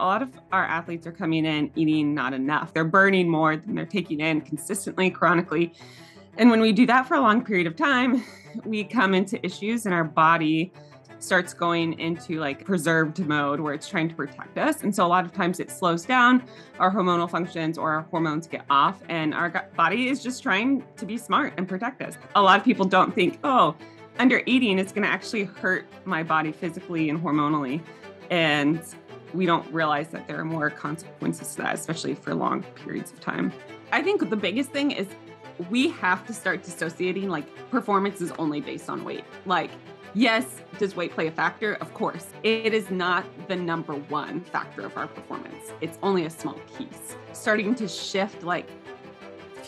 a lot of our athletes are coming in eating not enough. They're burning more than they're taking in consistently, chronically. And when we do that for a long period of time, we come into issues and our body starts going into like preserved mode where it's trying to protect us. And so a lot of times it slows down our hormonal functions or our hormones get off and our body is just trying to be smart and protect us. A lot of people don't think, oh, under eating is going to actually hurt my body physically and hormonally. And we don't realize that there are more consequences to that, especially for long periods of time. I think the biggest thing is we have to start dissociating like performance is only based on weight. Like, yes, does weight play a factor? Of course. It is not the number one factor of our performance, it's only a small piece. Starting to shift like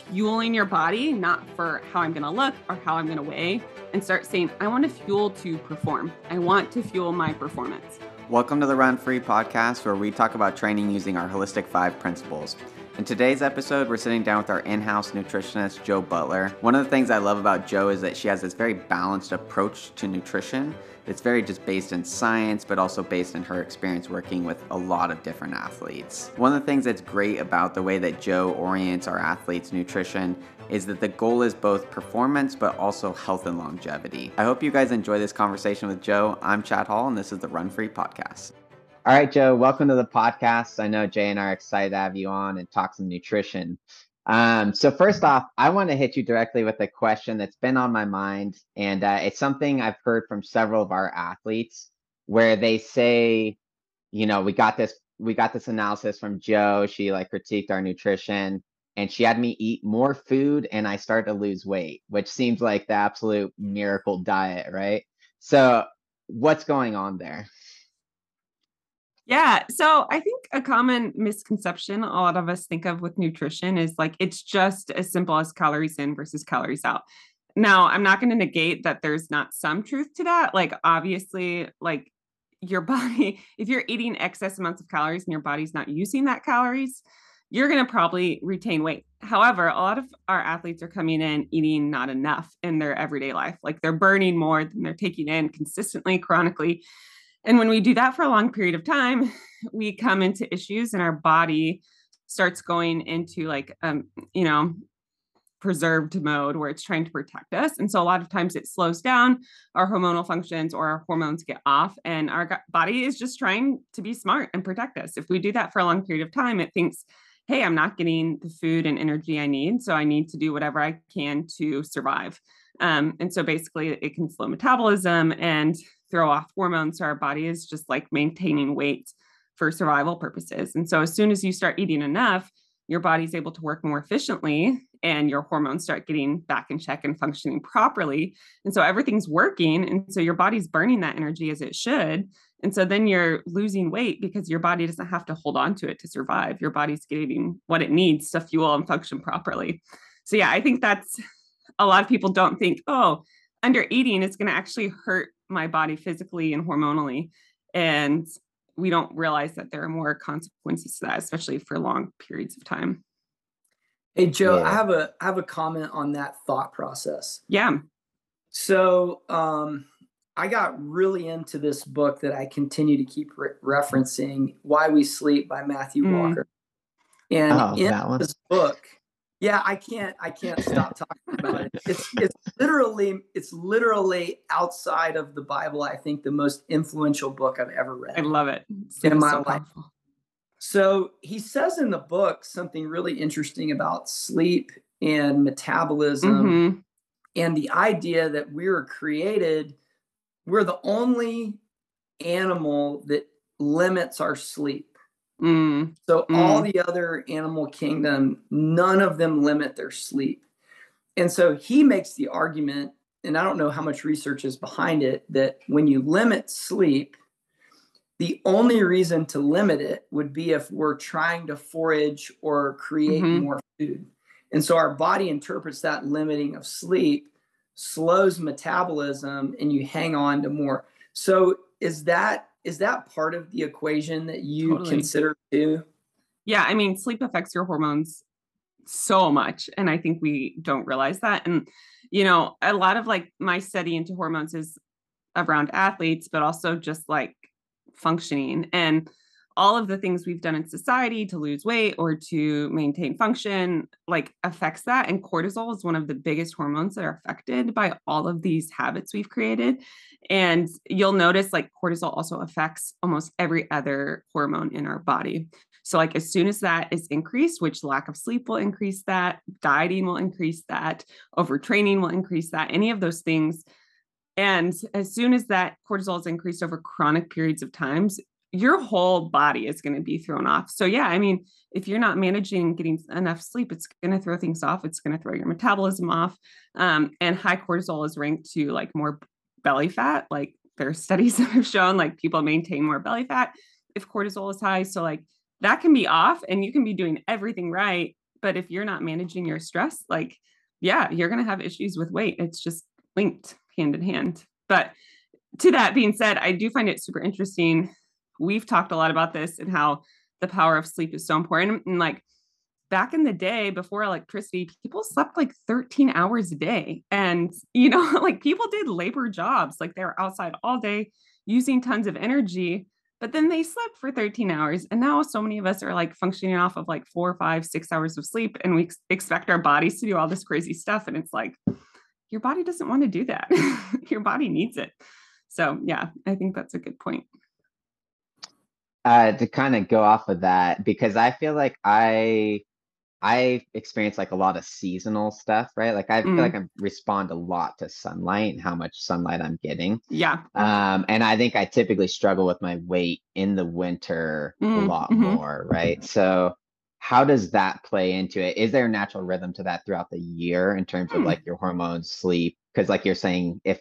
fueling your body, not for how I'm going to look or how I'm going to weigh, and start saying, I want to fuel to perform. I want to fuel my performance. Welcome to the Run Free podcast, where we talk about training using our Holistic Five principles. In today's episode, we're sitting down with our in house nutritionist, Joe Butler. One of the things I love about Joe is that she has this very balanced approach to nutrition. It's very just based in science, but also based in her experience working with a lot of different athletes. One of the things that's great about the way that Joe orients our athletes' nutrition is that the goal is both performance, but also health and longevity. I hope you guys enjoy this conversation with Joe. I'm Chad Hall, and this is the Run Free Podcast. All right, Joe, welcome to the podcast. I know Jay and I are excited to have you on and talk some nutrition. Um, so first off, I want to hit you directly with a question that's been on my mind, and uh, it's something I've heard from several of our athletes, where they say, you know, we got this, we got this analysis from Joe. She like critiqued our nutrition, and she had me eat more food, and I started to lose weight, which seems like the absolute miracle diet, right? So, what's going on there? Yeah. So I think a common misconception a lot of us think of with nutrition is like it's just as simple as calories in versus calories out. Now, I'm not going to negate that there's not some truth to that. Like, obviously, like your body, if you're eating excess amounts of calories and your body's not using that calories, you're going to probably retain weight. However, a lot of our athletes are coming in eating not enough in their everyday life. Like they're burning more than they're taking in consistently, chronically. And when we do that for a long period of time, we come into issues and our body starts going into like um, you know, preserved mode where it's trying to protect us. And so a lot of times it slows down our hormonal functions or our hormones get off and our body is just trying to be smart and protect us. If we do that for a long period of time, it thinks, "Hey, I'm not getting the food and energy I need, so I need to do whatever I can to survive." Um, and so basically it can slow metabolism and throw off hormones. So our body is just like maintaining weight for survival purposes. And so as soon as you start eating enough, your body's able to work more efficiently and your hormones start getting back in check and functioning properly. And so everything's working. And so your body's burning that energy as it should. And so then you're losing weight because your body doesn't have to hold on to it to survive. Your body's getting what it needs to fuel and function properly. So, yeah, I think that's a lot of people don't think, oh, under eating is going to actually hurt my body physically and hormonally. And we don't realize that there are more consequences to that, especially for long periods of time. Hey Joe, yeah. I have a I have a comment on that thought process. Yeah. So um I got really into this book that I continue to keep re- referencing, Why We Sleep by Matthew mm. Walker. And oh, in this book, yeah i can't i can't stop talking about it it's it's literally it's literally outside of the bible i think the most influential book i've ever read i love it it's in my so life powerful. so he says in the book something really interesting about sleep and metabolism mm-hmm. and the idea that we were created we're the only animal that limits our sleep Mm, so mm. all the other animal kingdom, none of them limit their sleep. And so he makes the argument, and I don't know how much research is behind it, that when you limit sleep, the only reason to limit it would be if we're trying to forage or create mm-hmm. more food. And so our body interprets that limiting of sleep, slows metabolism, and you hang on to more. So is that is that part of the equation that you totally. consider too? Yeah, I mean, sleep affects your hormones so much. And I think we don't realize that. And, you know, a lot of like my study into hormones is around athletes, but also just like functioning. And all of the things we've done in society to lose weight or to maintain function like affects that. And cortisol is one of the biggest hormones that are affected by all of these habits we've created. And you'll notice like cortisol also affects almost every other hormone in our body. So like as soon as that is increased which lack of sleep will increase that dieting will increase that overtraining will increase that any of those things. And as soon as that cortisol is increased over chronic periods of times your whole body is going to be thrown off. So yeah, I mean, if you're not managing getting enough sleep, it's going to throw things off. It's going to throw your metabolism off. Um, and high cortisol is ranked to like more belly fat. Like there are studies that have shown like people maintain more belly fat if cortisol is high. So like that can be off, and you can be doing everything right, but if you're not managing your stress, like yeah, you're going to have issues with weight. It's just linked hand in hand. But to that being said, I do find it super interesting we've talked a lot about this and how the power of sleep is so important. And like back in the day before electricity, people slept like 13 hours a day. And, you know, like people did labor jobs, like they were outside all day using tons of energy, but then they slept for 13 hours. And now so many of us are like functioning off of like four, five, six hours of sleep. And we ex- expect our bodies to do all this crazy stuff. And it's like, your body doesn't want to do that. your body needs it. So, yeah, I think that's a good point uh, to kind of go off of that because I feel like I I experience like a lot of seasonal stuff, right? Like I feel like Mm, I respond a lot to sunlight and how much sunlight I'm getting. yeah. Um, and I think I typically struggle with my weight in the winter a Mm, lot mhm. more, right? So how does that play into it? Is there a natural rhythm to that throughout the year in terms of Hmm. like your hormones, sleep? Because like you're saying, if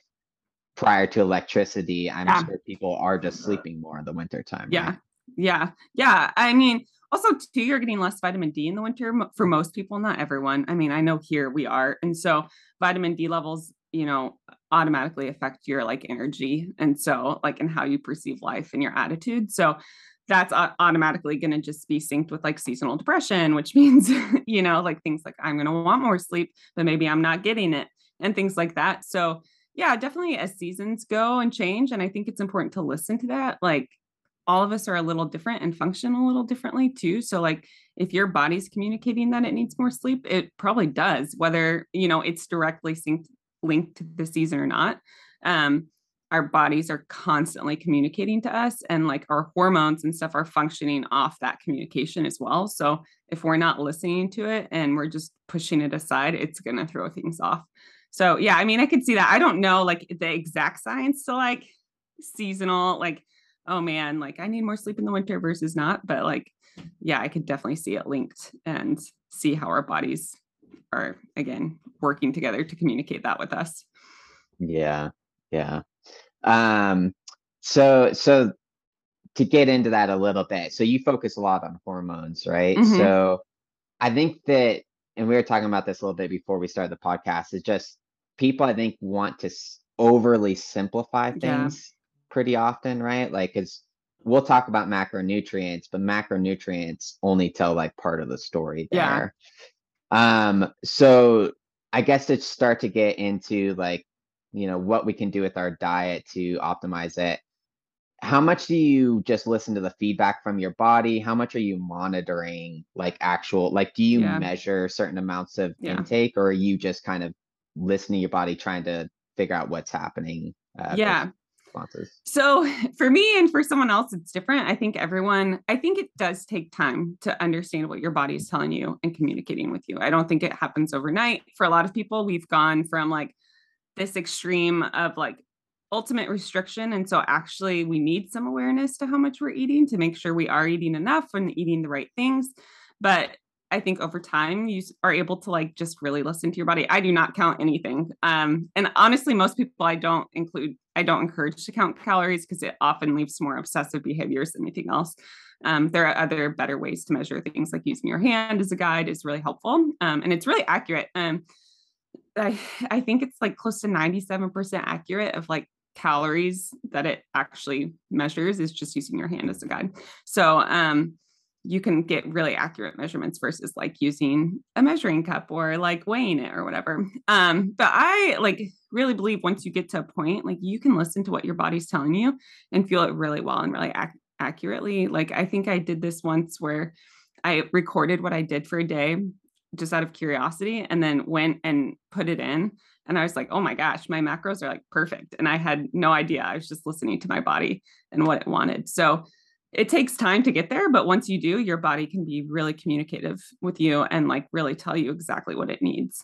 prior to electricity, I'm Yeah. sure people are just sleeping more in the winter time, right? Yeah. Yeah. I mean, also too, you're getting less vitamin D in the winter for most people, not everyone. I mean, I know here we are. And so vitamin D levels, you know, automatically affect your like energy. And so like and how you perceive life and your attitude. So that's automatically going to just be synced with like seasonal depression, which means, you know, like things like I'm going to want more sleep, but maybe I'm not getting it and things like that. So yeah, definitely as seasons go and change. And I think it's important to listen to that. Like all of us are a little different and function a little differently too. So like if your body's communicating that it needs more sleep, it probably does, whether you know it's directly synced linked to the season or not. Um, our bodies are constantly communicating to us and like our hormones and stuff are functioning off that communication as well. So if we're not listening to it and we're just pushing it aside, it's gonna throw things off. So yeah, I mean I could see that. I don't know like the exact science to like seasonal, like oh man, like I need more sleep in the winter versus not. But like, yeah, I could definitely see it linked and see how our bodies are again working together to communicate that with us. Yeah, yeah. Um, so so to get into that a little bit, so you focus a lot on hormones, right? hmm So I think that, and we were talking about this a little bit before we started the podcast, is just people I think want to s- overly simplify Yeah. things pretty often, right? Like, it's we'll talk about macronutrients, but macronutrients only tell like part of the story Yeah. there. Um, so I guess to start to get into like, you know, what we can do with our diet to optimize it. How much do you just listen to the feedback from your body? How much are you monitoring like actual, like, do you Yeah. measure certain amounts of Yeah. intake or are you just kind of listening to your body trying to figure out what's happening uh, Yeah. on So for me and for someone else, it's different. I think everyone, I think it does take time to understand what your body is telling you and communicating with you. I don't think it happens overnight. For a lot of people, we've gone from like this extreme of like ultimate restriction. And so actually, we need some awareness to how much we're eating to make sure we are eating enough and eating the right things. But I think over time you are able to like just really listen to your body. I do not count anything. Um, and honestly, most people I don't include, I don't encourage to count calories because it often to more obsessive behaviors than anything else. Um, there are other better ways to measure things like using your hand as a guide is really helpful. Um, and it's really accurate. Um, I I think it's like close to 97% accurate of like calories that it actually measures is just using your hand as a guide. So um you can get really accurate measurements versus like using a measuring cup or like weighing it or whatever. Um but I like really believe once you get to a point like you can listen to what your body's telling you and feel it really well and really ac- accurately. Like I think I did this once where I recorded what I did for a day just out of curiosity and then went and put it in and I was like, "Oh my gosh, my macros are like perfect." And I had no idea. I was just listening to my body and what it wanted. So it takes time to get there, but once you do, your body can be really communicative with you and like really tell you exactly what it needs.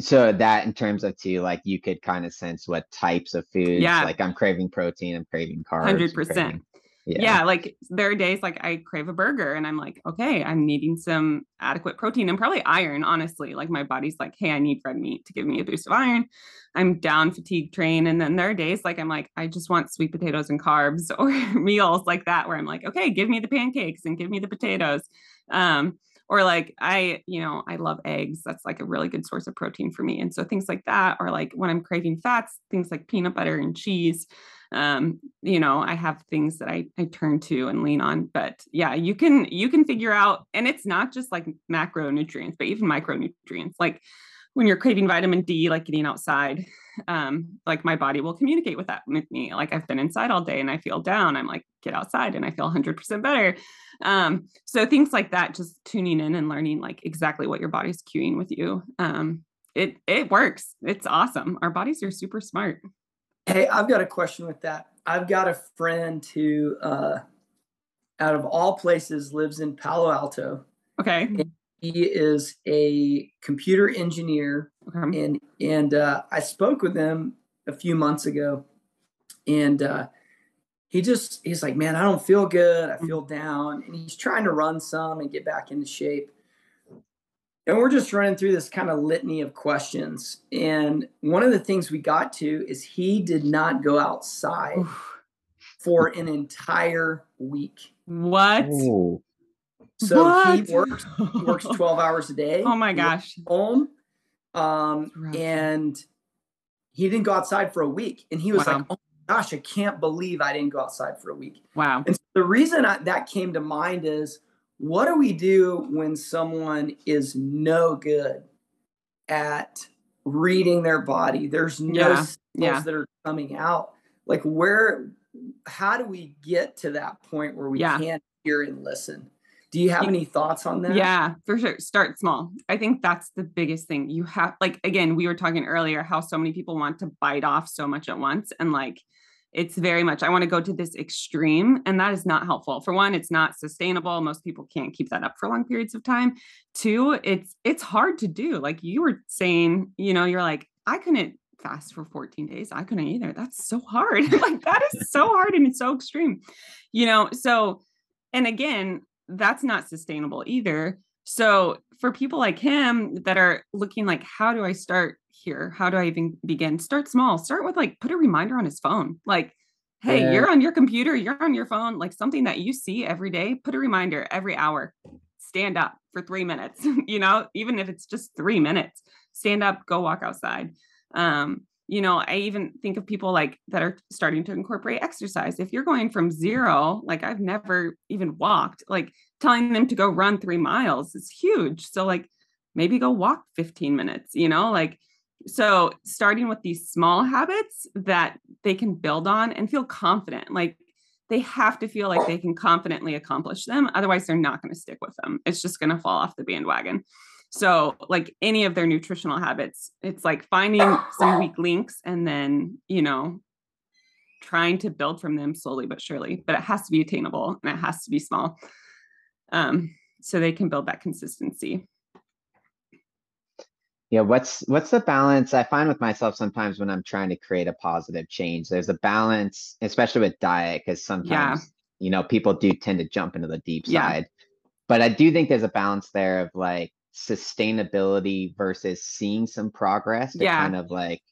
So that in terms of too, like you could kind of sense what types of foods, Yeah. like I'm craving protein, I'm craving carbs. Hundred percent. craving- Yeah. Yeah, like there are days like I crave a burger and I'm like, okay, I'm needing some adequate protein and probably iron, honestly. Like my body's like, hey, I need red meat to give me a boost of iron. I'm down fatigue train. And then there are days like I'm like, I just want sweet potatoes and carbs or meals like that where I'm like, okay, give me the pancakes and give me the potatoes. Um, or like I, you know, I love eggs. That's like a really good source of protein for me. And so things like that, or like when I'm craving fats, things like peanut butter and cheese. Um, you know, I have things that I I turn to and lean on. But yeah, you can you can figure out, and it's not just like macronutrients, but even micronutrients. Like when you're craving vitamin D, like getting outside, um, like my body will communicate with that with me. Like I've been inside all day and I feel down. I'm like, get outside and I feel 100% better. Um, so things like that, just tuning in and learning like exactly what your body's cueing with you. Um, it it works. It's awesome. Our bodies are super smart. Hey, I've got a question with that. I've got a friend who, uh, out of all places, lives in Palo Alto. Okay. He is a computer engineer, Okay. and and uh, I spoke with him a few months ago, and uh, he just he's like, man, I don't feel good. I feel down, and he's trying to run some and get back into shape. And we're just running through this kind of litany of questions. And one of the things we got to is he did not go outside Oof. for an entire week. What? Ooh. So What? he works he works 12 hours a day. Oh my gosh. home. Um, and he didn't go outside for a week. And he was Wow. like, oh my gosh, I can't believe I didn't go outside for a week. Wow. And so the reason I, that came to mind is what do we do when someone is no good at reading their body? There's no Yeah, signals yeah. that are coming out. Like, where, how do we get to that point where we Yeah. can't hear and listen? Do you have any thoughts on that? Yeah, for sure. Start small. I think that's the biggest thing. You have, like, again, we were talking earlier how so many people want to bite off so much at once. And like, it's very much, I want to go to this extreme. And that is not helpful. For one, it's not sustainable. Most people can't keep that up for long periods of time. Two, it's, it's hard to do. Like you were saying, you know, you're like, I couldn't fast for 14 days. I couldn't either. That's so hard. like that is so hard and it's so extreme, you know? So, and again, that's not sustainable either. So for people like him that are looking like, how do I start here? How do I even begin? Start small. Start with like put a reminder on his phone. Like, hey, Yeah. you're on your computer, you're on your phone, like something that you see every day. Put a reminder every hour. Stand up for three minutes, you know, even if it's just three minutes, stand up, go walk outside. Um, you know, I even think of people like that are starting to incorporate exercise. If you're going from zero, like I've never even walked, like telling them to go run three miles is huge. So, like, maybe go walk 15 minutes, you know, like, so starting with these small habits that they can build on and feel confident, like, they have to feel like they can confidently accomplish them. Otherwise, they're not going to stick with them. It's just going to fall off the bandwagon. So, like any of their nutritional habits, it's like finding some weak links and then, you know, trying to build from them slowly but surely. But it has to be attainable and it has to be small. Um, so they can build that consistency. Yeah, what's what's the balance I find with myself sometimes when I'm trying to create a positive change? There's a balance, especially with diet, because sometimes you know people do tend to jump into the deep Yeah. side. But I do think there's a balance there of like sustainability versus seeing some progress to Yeah. kind of like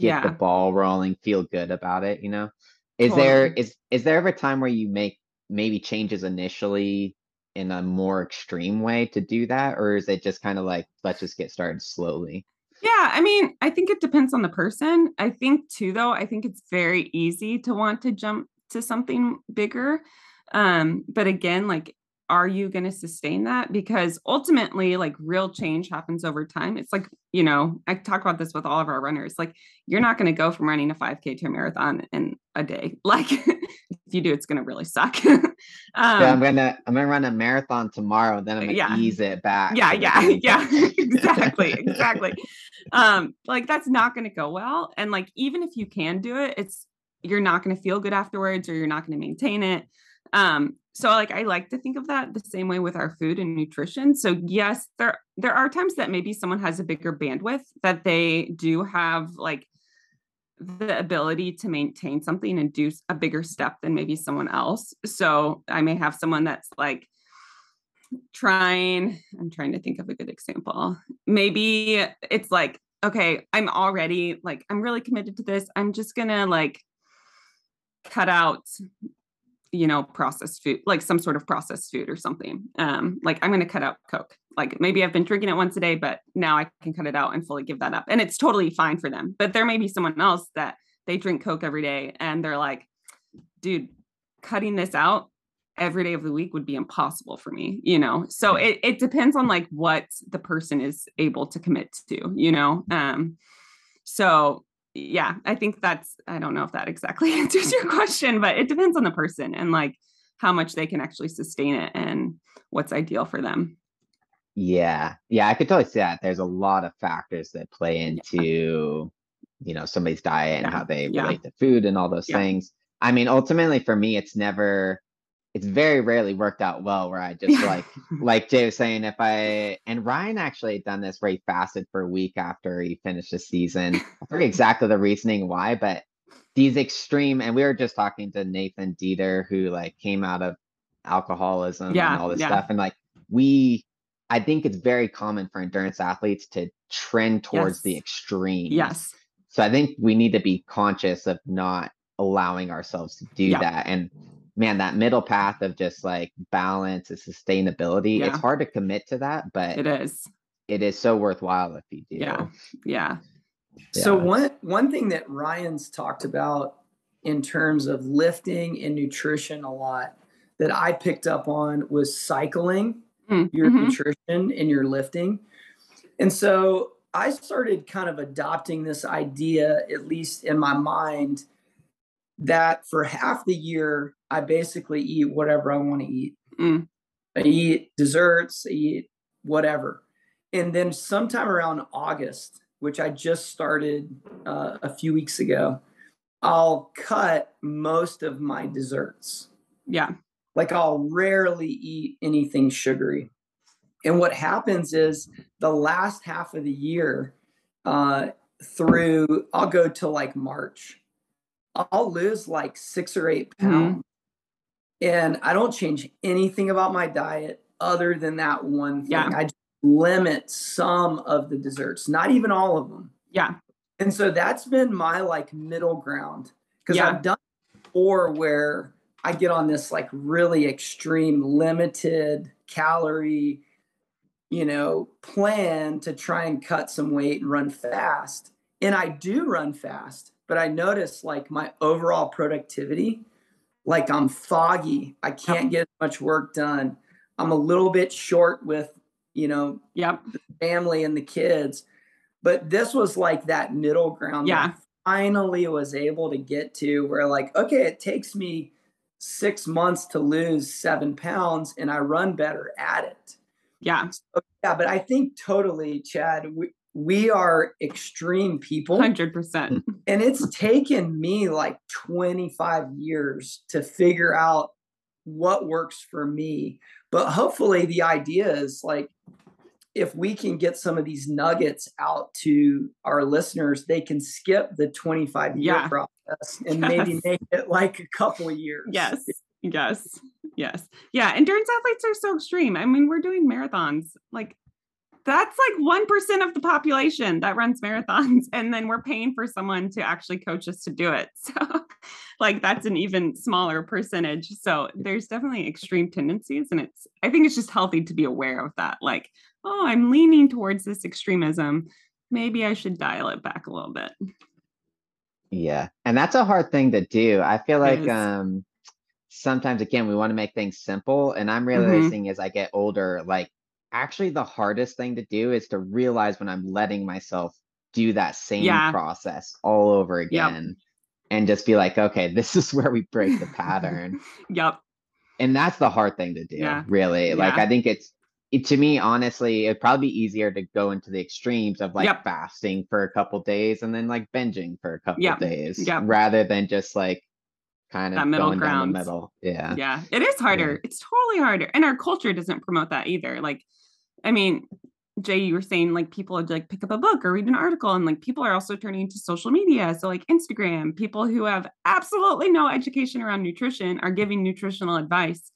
get the ball rolling, feel good about it, you know? Is there Totally. is is there ever a time where you make maybe changes initially in a more extreme way to do that? Or is it just kind of like let's just get started slowly? Yeah, I mean, I think it depends on the person. I think too, though, I think it's very easy to want to jump to something bigger. Um, but again, like are you going to sustain that? Because ultimately, like real change happens over time. It's like, you know, I talk about this with all of our runners. Like, you're not going to go from running a 5K to a marathon in a day. Like, if you do, it's going to really suck. um, yeah, I'm gonna I'm gonna run a marathon tomorrow. Then I'm gonna yeah. ease it back. Yeah, yeah, yeah. exactly, exactly. Um, like that's not going to go well. And like, even if you can do it, it's you're not going to feel good afterwards, or you're not going to maintain it. Um, so like I like to think of that the same way with our food and nutrition. So yes, there there are times that maybe someone has a bigger bandwidth that they do have like the ability to maintain something and do a bigger step than maybe someone else. So I may have someone that's like trying I'm trying to think of a good example. Maybe it's like okay, I'm already like I'm really committed to this. I'm just to like cut out you know, processed food, like some sort of processed food or something. Um, like I'm going to cut out Coke. Like maybe I've been drinking it once a day, but now I can cut it out and fully give that up. And it's totally fine for them. But there may be someone else that they drink Coke every day and they're like, dude, cutting this out every day of the week would be impossible for me, you know? So it, it depends on like what the person is able to commit to, you know? Um, so yeah, I think that's, I don't know if that exactly answers your question, but it depends on the person and like how much they can actually sustain it and what's ideal for them. Yeah. Yeah. I could totally see that. There's a lot of factors that play into, yeah. you know, somebody's diet yeah. and how they yeah. relate to food and all those things. I mean, ultimately for me, it's never, it's very rarely worked out well where I just like like Jay was saying, if I and Ryan actually had done this where he fasted for a week after he finished the season. I forget exactly the reasoning why, but these extreme and we were just talking to Nathan Dieter who like came out of alcoholism yeah, and all this yeah. stuff. And like we I think it's very common for endurance athletes to trend towards yes. the extreme. Yes. So I think we need to be conscious of not allowing ourselves to do yeah. that. And man, that middle path of just like balance and sustainability, yeah. it's hard to commit to that, but it is. It is so worthwhile if you do. Yeah. Yeah. So one one thing that Ryan's talked about in terms of lifting and nutrition a lot that I picked up on was cycling mm, your mm-hmm. nutrition and your lifting. And so I started kind of adopting this idea, at least in my mind, that for half the year, I basically eat whatever I want to eat. Mm. I eat desserts, I eat whatever. And then sometime around August, which I just started uh, a few weeks ago, I'll cut most of my desserts. Yeah. Like I'll rarely eat anything sugary. And what happens is the last half of the year, uh, through, I'll go to like March I'll lose like six or eight mm-hmm. pounds. Mm-hmm. And I don't change anything about my diet other than that one thing. Yeah. I just limit some of the desserts, not even all of them. Yeah. And so that's been my like middle ground because yeah. I've done before where I get on this like really extreme limited calorie, you know, plan to try and cut some weight and run fast. And I do run fast but I notice like my overall productivity, like I'm foggy. I can't get much work done. I'm a little bit short with, you know, yep. the family and the kids. But this was like that middle ground yeah. I finally was able to get to where like, okay, it takes me six months to lose seven pounds and I run better at it. Yeah. So, yeah, but I think totally, Chad, we, we are extreme people. 100% and it's taken me like 25 years to figure out what works for me. But hopefully the idea is like if we can get some of these nuggets out to our listeners they can skip the 25 year yeah. process and yes. maybe make it like a couple years. Yes. Yes. Yes. Yeah. Endurance athletes are so extreme. I mean we're doing marathons like that's like 1% of the population that runs marathons and then we're paying for someone to actually coach us to do it. So like that's an even smaller percentage. So there's definitely extreme tendencies and it's i think it's just healthy to be aware of that like oh i'm leaning towards this extremism. Maybe i should dial it back a little bit. Yeah and that's a hard thing to do. I feel like um sometimes again we want to make things simple and i'm Mm-hmm. realizing as i get older like actually the hardest thing to do is to realize when i'm letting myself do that same Yeah. process all over again and just be like okay this is where we break the pattern Yep. and that's the hard thing to do Yeah. really like Yeah. i think it's it, to me honestly it'd probably be easier to go into the extremes of like Yep. fasting for a couple days and then like binging for a couple Yep. days Yep. rather than just like kind of That middle ground. the middle yeah yeah it is harder it's totally harder and our culture doesn't promote that either like i mean jay you were saying like people would like pick up a book or read an article and like people are also turning to social media. So like instagram people who have absolutely no education around nutrition are giving nutritional advice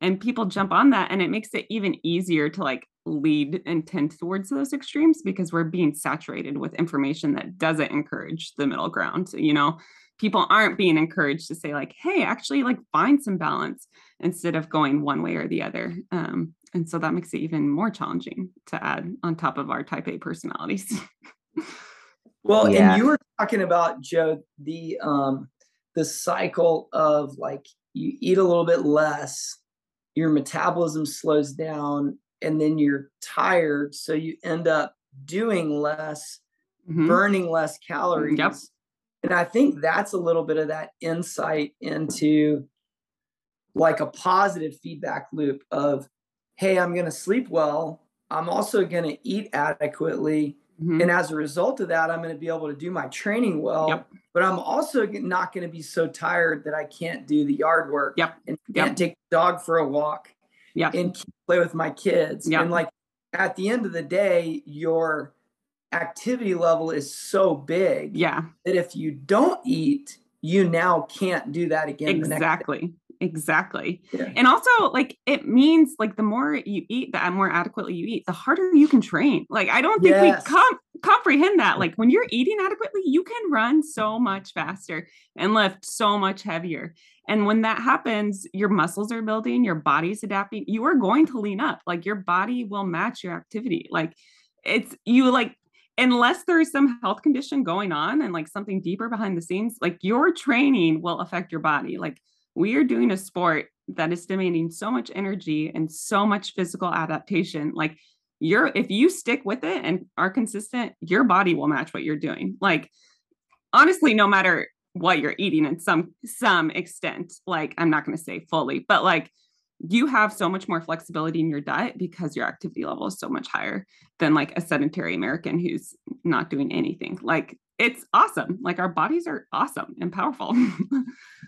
and people jump on that and it makes it even easier to like lead and tend towards those extremes because we're being saturated with information that doesn't encourage the middle ground you know? People aren't being encouraged to say like hey actually like find some balance instead of going one way or the other. Um, and so that makes it even more challenging to add on top of our type a personalities Well, Yeah. and you were talking about Joe the um the cycle of like you eat a little bit less, your metabolism slows down, and then you're tired, so you end up doing less, Mhm. burning less calories. Yep. And I think that's a little bit of that insight into like a positive feedback loop of, hey, I'm going to sleep well. I'm also going to eat adequately. Mhm. And as a result of that, I'm going to be able to do my training well. Yep. But I'm also not going to be so tired that I can't do the yard work Yep. and can't take the dog for a walk yeah and play with my kids. Yep. And like at the end of the day, your activity level is so big yeah that if you don't eat, you now can't do that again. the next day. exactly exactly. Yeah. and also like it means like the more you eat the more adequately you eat the harder you can train. Like i don't think Yes. we com- comprehend that. Like when you're eating adequately you can run so much faster and lift so much heavier. And when that happens your muscles are building your body's adapting you are going to lean up. Like your body will match your activity. Like it's you like unless there is some health condition going on and like something deeper behind the scenes like your training will affect your body. Like we are doing a sport that is demanding so much energy and so much physical adaptation. Like you're if you stick with it and are consistent your body will match what you're doing. Like honestly no matter what you're eating in some some extent like i'm not going to say fully but like you have so much more flexibility in your diet because your activity level is so much higher than like a sedentary american who's not doing anything. Like it's awesome. Like our bodies are awesome and powerful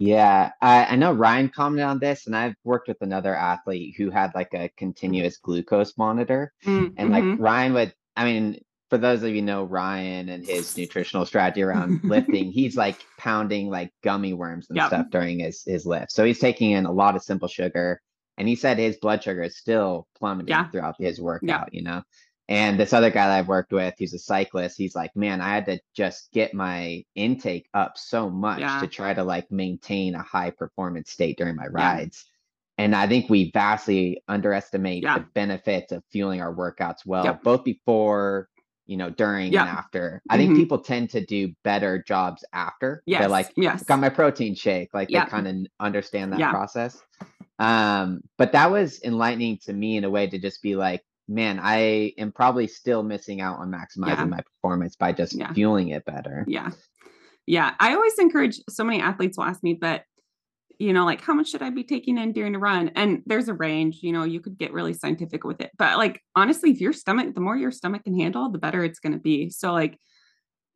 Yeah, I, I know Ryan commented on this, and I've worked with another athlete who had like a continuous glucose monitor. Mm, And like mhm. Ryan would, I mean, for those of you know Ryan and his nutritional strategy around lifting, he's like pounding like gummy worms and Yep. stuff during his his lift. So he's taking in a lot of simple sugar, and he said his blood sugar is still plummeting Yeah. throughout his workout. You know. And this other guy that I've worked with, he's a cyclist. He's like, man, I had to just get my intake up so much Yeah. to try to like maintain a high performance state during my Yeah. rides. And I think we vastly underestimate Yeah. the benefits of fueling our workouts well, Yep. both before, you know, during Yep. and after. I think Mhm. people tend to do better jobs after. They're like, yes got my protein shake. Like Yeah. they kind of understand that Yeah. process. Um, but that was enlightening to me in a way to just be like, man, I am probably still missing out on maximizing Yeah. my performance by just Yeah. fueling it better. Yeah. Yeah. I always encourage so many athletes will ask me, but you know, like how much should I be taking in during a run? And there's a range, you know, you could get really scientific with it. But like honestly, if your stomach, the more your stomach can handle, the better it's going to be. So like,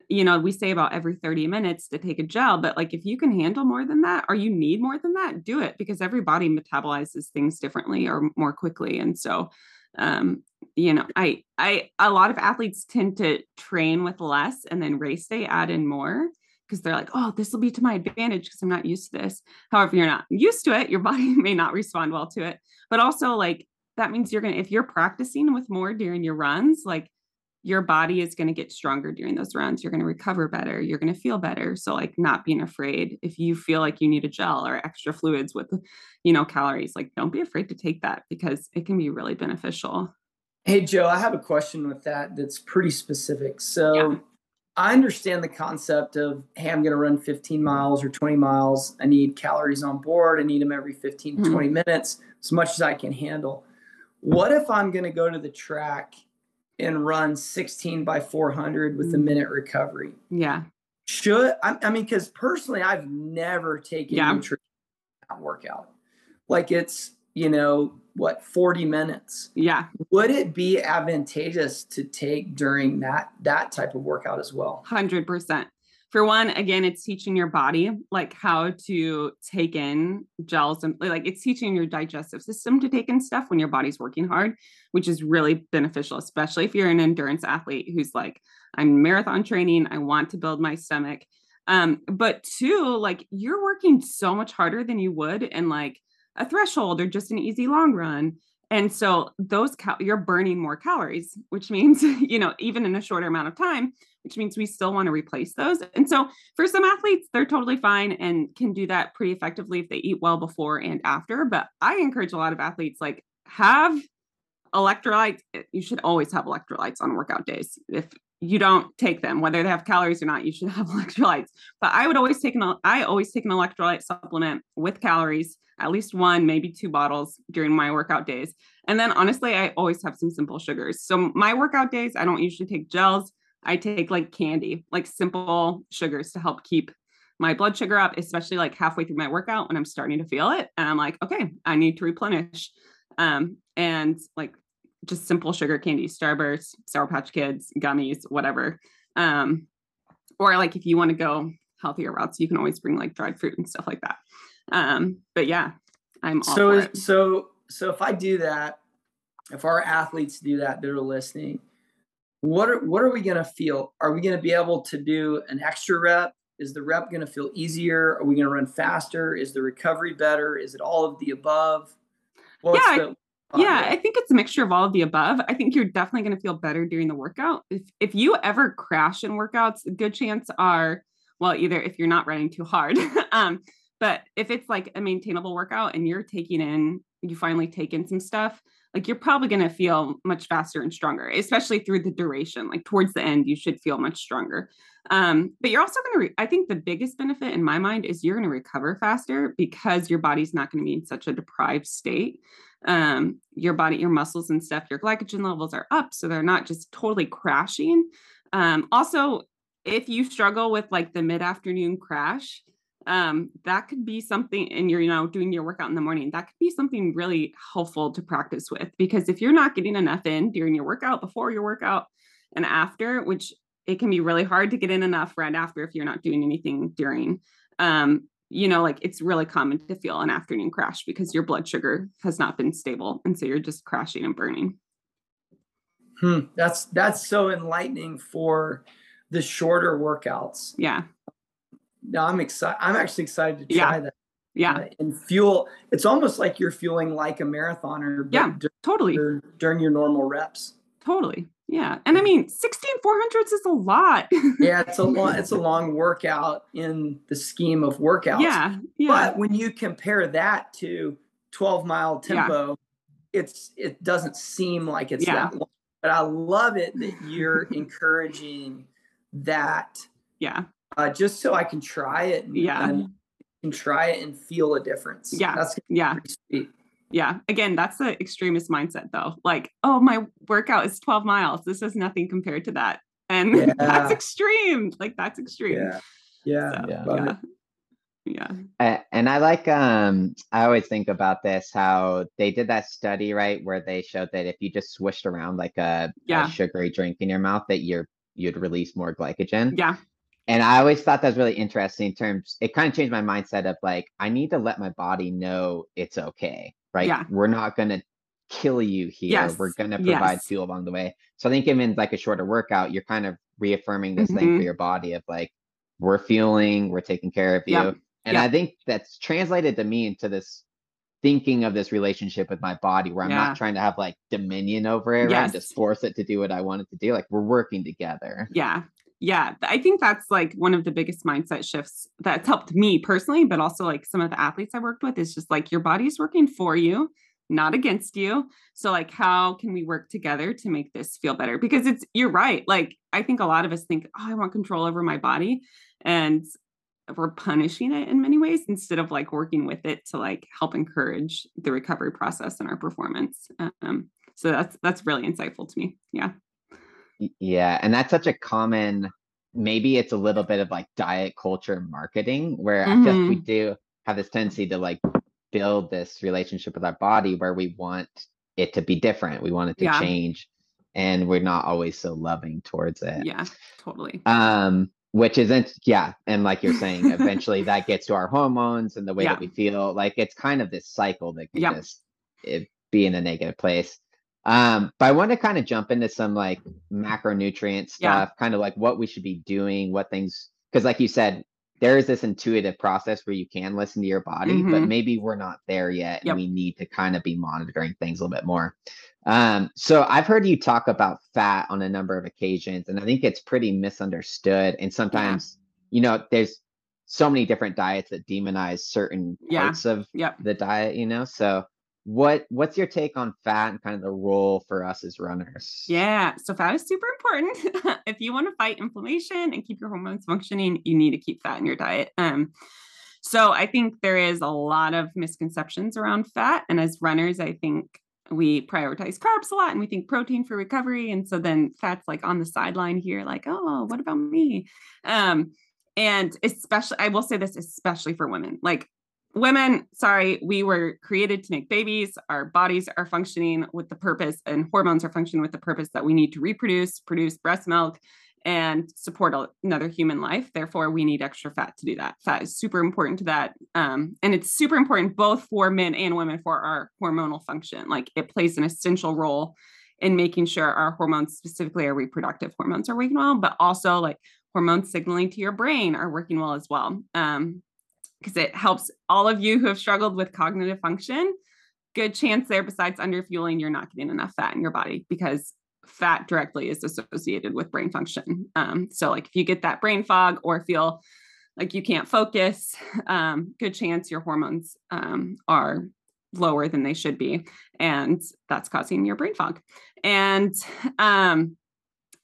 you know, we say about every 30 minutes to take a gel, but like if you can handle more than that or you need more than that, do it because every body metabolizes things differently or more quickly. And so um you know i i a lot of athletes tend to train with less and then race day add in more because they're like oh this will be to my advantage because i'm not used to this. However you're not used to it your body may not respond well to it. But also like that means you're gonna if you're practicing with more during your runs like your body is going to get stronger during those runs you're going to recover better you're going to feel better so like not being afraid if you feel like you need a gel or extra fluids with you know calories like don't be afraid to take that because it can be really beneficial Hey, Joe, I have a question with that that's pretty specific. So, Yeah. I understand the concept of, hey, I'm going to run 15 miles or 20 miles. I need calories on board. I need them every 15 mm-hmm. 20 minutes, as much as I can handle. What if I'm going to go to the track and run 16 by 400 with a mm. minute recovery? Yeah. Should I, I mean, because personally, I've never taken yeah. nutrition workout. Like it's, you know, what 40 minutes yeah would it be advantageous to take during that that type of workout as well 100% for one again it's teaching your body like how to take in gels and like it's teaching your digestive system to take in stuff when your body's working hard which is really beneficial especially if you're an endurance athlete who's like i'm marathon training i want to build my stomach um but two like you're working so much harder than you would in like a threshold or just an easy long run. And so those cal- you're burning more calories, which means, you know, even in a shorter amount of time, which means we still want to replace those. And so for some athletes, they're totally fine and can do that pretty effectively if they eat well before and after. But I encourage a lot of athletes like have electrolytes. Eh, you should always have electrolytes on workout days. If you don't take them, whether they have calories or not, you should have electrolytes. But I would always take an I always take an electrolyte supplement with calories at least one, maybe two bottles during my workout days. And then honestly, I always have some simple sugars. So my workout days, I don't usually take gels. I take like candy, like simple sugars to help keep my blood sugar up, especially like halfway through my workout when I'm starting to feel it. And I'm like, okay, I need to replenish. Um, and like just simple sugar candy, Starburst, Sour Patch Kids, gummies, whatever. Um, or like if you want to go healthier routes, you can always bring like dried fruit and stuff like that. Um, but yeah, I'm so so so if I do that, if our athletes do that that are listening, what are what are we gonna feel? Are we gonna be able to do an extra rep? Is the rep gonna feel easier? Are we gonna run faster? Is the recovery better? Is it all of the above? What's yeah. The, yeah, I think it's a mixture of all of the above. I think you're definitely going to feel better during the workout. If if you ever crash in workouts, a good chance are well, either if you're not running too hard, um, but if it's like a maintainable workout and you're taking in, you finally take in some stuff, like you're probably going to feel much faster and stronger, especially through the duration. Like towards the end, you should feel much stronger. Um, but you're also going to, re- I think the biggest benefit in my mind is you're going to recover faster because your body's not going to be in such a deprived state. Um, your body, your muscles and stuff, your glycogen levels are up. So they're not just totally crashing. Um, also, if you struggle with like the mid afternoon crash, um, that could be something and you're you know doing your workout in the morning that could be something really helpful to practice with because if you're not getting enough in during your workout before your workout and after which it can be really hard to get in enough right after if you're not doing anything during um, you know like it's really common to feel an afternoon crash because your blood sugar has not been stable and so you're just crashing and burning hmm. that's that's so enlightening for the shorter workouts yeah no, I'm excited. I'm actually excited to try yeah. that. Yeah. Uh, and fuel. It's almost like you're fueling like a marathoner. yeah. During, totally. During your normal reps. Totally. Yeah. And I mean, 16 400s is a lot. yeah. It's a long, it's a long workout in the scheme of workouts. Yeah. Yeah. But when you compare that to 12 mile tempo, yeah. it's, it doesn't seem like it's yeah. that long. But I love it that you're encouraging that. Yeah uh, just so I can try it. And, yeah. And, and try it and feel a difference. Yeah. That's yeah. Yeah. Again, that's the extremist mindset though. Like, oh, my workout is 12 miles. This is nothing compared to that. And yeah. that's extreme. Like that's extreme. Yeah. Yeah. So, yeah. yeah. yeah. And I like um I always think about this how they did that study right where they showed that if you just swished around like a, yeah. a sugary drink in your mouth that you're you'd release more glycogen. Yeah and I always thought that was really interesting in terms it kind of changed my mindset of like I need to let my body know it's okay, right? Yeah. We're not gonna kill you here. Yes. We're gonna provide yes. fuel along the way. So I think even like a shorter workout, you're kind of reaffirming this mm-hmm. thing for your body of like we're fueling, we're taking care of you. Yep. And yep. I think that's translated to me into this thinking of this relationship with my body where I'm yeah. not trying to have like dominion over it, yes. And just force it to do what I want it to do. Like we're working together. Yeah yeah i think that's like one of the biggest mindset shifts that's helped me personally but also like some of the athletes i worked with is just like your body's working for you not against you. So like how can we work together to make this feel better? Because it's you're right. Like I think a lot of us think, "Oh, I want control over my body." And we're punishing it in many ways instead of like working with it to like help encourage the recovery process and our performance. Um, so that's that's really insightful to me. Yeah. Yeah, and that's such a common maybe it's a little bit of like diet culture marketing where mm-hmm. I feel like we mm-hmm. do have this tendency to like build this relationship with our body where we want it to be different. We want it to yeah. change and we're not always so loving towards it. Yeah, totally. Um which isn't yeah and like you're saying eventually that gets to our hormones and the way yeah. that we feel like it's kind of this cycle that can yeah. just it, be in a negative place um but i want to kind of jump into some like macronutrient stuff yeah. kind of like what we should be doing what things because like you said there is this intuitive process where you can listen to your body mm-hmm. but maybe we're not there yet and yep. we need to kind of be monitoring things a little bit more um, so I've heard you talk about fat on a number of occasions, and I think it's pretty misunderstood. And sometimes, yeah. you know, there's so many different diets that demonize certain parts of yep. the diet, you know. So what what's your take on fat and kind of the role for us as runners? Yeah, so fat is super important. if you want to fight inflammation and keep your hormones functioning, you need to keep fat in your diet. Um, so I think there is a lot of misconceptions around fat, and as runners, I think we prioritize carbs a lot and we think protein for recovery and so then fat's like on the sideline here like oh what about me um and especially i will say this especially for women like women sorry we were created to make babies our bodies are functioning with the purpose and hormones are functioning with the purpose that we need to reproduce produce breast milk and support another human life. Therefore, we need extra fat to do that. Fat is super important to that. Um, and it's super important both for men and women for our hormonal function. Like it plays an essential role in making sure our hormones, specifically our reproductive hormones, are working well, but also like hormone signaling to your brain are working well as well. Um, because it helps all of you who have struggled with cognitive function. Good chance there, besides under fueling, you're not getting enough fat in your body because fat directly is associated with brain function. Um, so, like if you get that brain fog or feel like you can't focus, um, good chance your hormones um, are lower than they should be, and that's causing your brain fog. And um,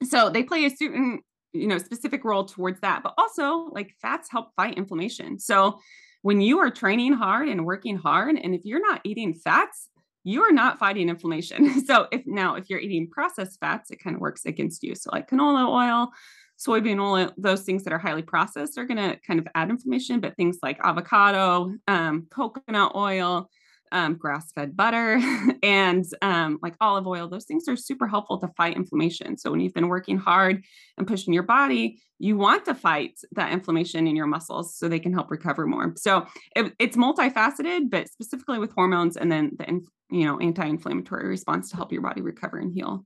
so they play a certain, you know, specific role towards that, but also like fats help fight inflammation. So when you are training hard and working hard, and if you're not eating fats, you are not fighting inflammation. So if now if you're eating processed fats, it kind of works against you. So like canola oil, soybean oil, those things that are highly processed are going to kind of add inflammation. But things like avocado, um, coconut oil, um, grass-fed butter, and um, like olive oil, those things are super helpful to fight inflammation. So when you've been working hard and pushing your body, you want to fight that inflammation in your muscles so they can help recover more. So it, it's multifaceted, but specifically with hormones and then the you know anti-inflammatory response to help your body recover and heal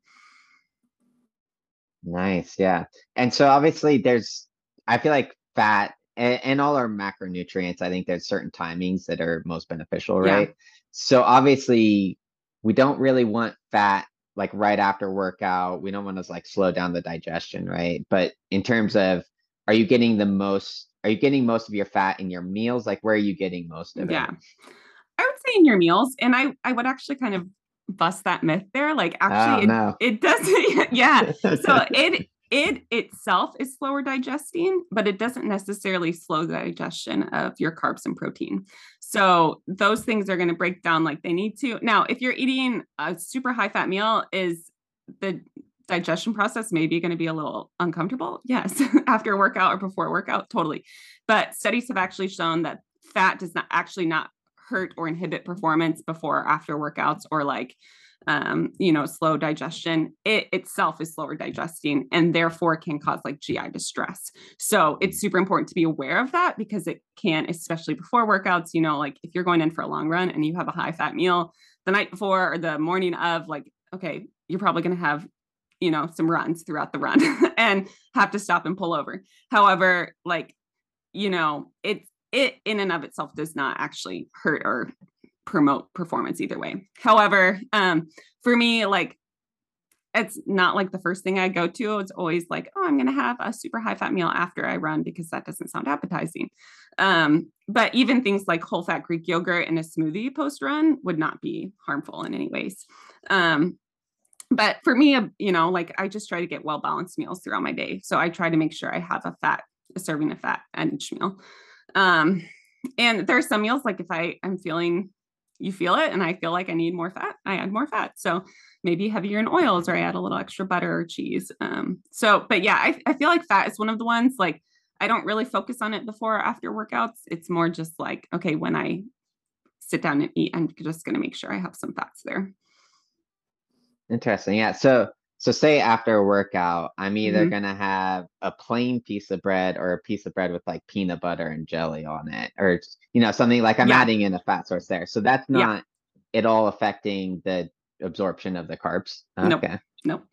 nice yeah and so obviously there's i feel like fat and, and all our macronutrients i think there's certain timings that are most beneficial right yeah. so obviously we don't really want fat like right after workout we don't want to like slow down the digestion right but in terms of are you getting the most are you getting most of your fat in your meals like where are you getting most of it yeah I would say in your meals, and I I would actually kind of bust that myth there. Like actually, oh, it, it doesn't. yeah. So it it itself is slower digesting, but it doesn't necessarily slow the digestion of your carbs and protein. So those things are going to break down like they need to. Now, if you're eating a super high fat meal, is the digestion process maybe going to be a little uncomfortable? Yes, after a workout or before a workout, totally. But studies have actually shown that fat does not actually not hurt or inhibit performance before or after workouts or like um, you know, slow digestion, it itself is slower digesting and therefore can cause like GI distress. So it's super important to be aware of that because it can, especially before workouts, you know, like if you're going in for a long run and you have a high fat meal the night before or the morning of, like, okay, you're probably going to have, you know, some runs throughout the run and have to stop and pull over. However, like, you know, it's it in and of itself does not actually hurt or promote performance either way. However, um, for me, like it's not like the first thing I go to. It's always like, oh, I'm going to have a super high fat meal after I run because that doesn't sound appetizing. Um, but even things like whole fat Greek yogurt in a smoothie post run would not be harmful in any ways. Um, but for me, uh, you know, like I just try to get well balanced meals throughout my day. So I try to make sure I have a fat, a serving of fat at each meal. Um, and there are some meals like if I I'm feeling you feel it and I feel like I need more fat, I add more fat. So maybe heavier in oils or I add a little extra butter or cheese. Um, so, but yeah, I, I feel like fat is one of the ones like I don't really focus on it before or after workouts. It's more just like, okay, when I sit down and eat, I'm just going to make sure I have some fats there. Interesting. Yeah. So so say after a workout, I'm either mm-hmm. gonna have a plain piece of bread or a piece of bread with like peanut butter and jelly on it, or you know something like I'm yeah. adding in a fat source there. So that's not yeah. at all affecting the absorption of the carbs. Okay. Nope. nope.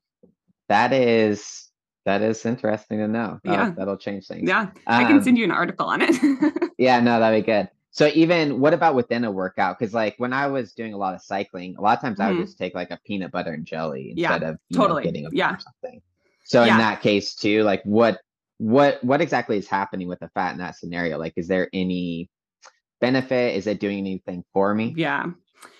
That is that is interesting to know. That'll, yeah, that'll change things. Yeah, I can send um, you an article on it. yeah, no, that'd be good. So even what about within a workout? Because like when I was doing a lot of cycling, a lot of times mm-hmm. I would mm-hmm. just take like a peanut butter and jelly instead yeah, of totally know, getting a yeah. something. So yeah. in that case too, like what what what exactly is happening with the fat in that scenario? Like, is there any benefit? Is it doing anything for me? Yeah.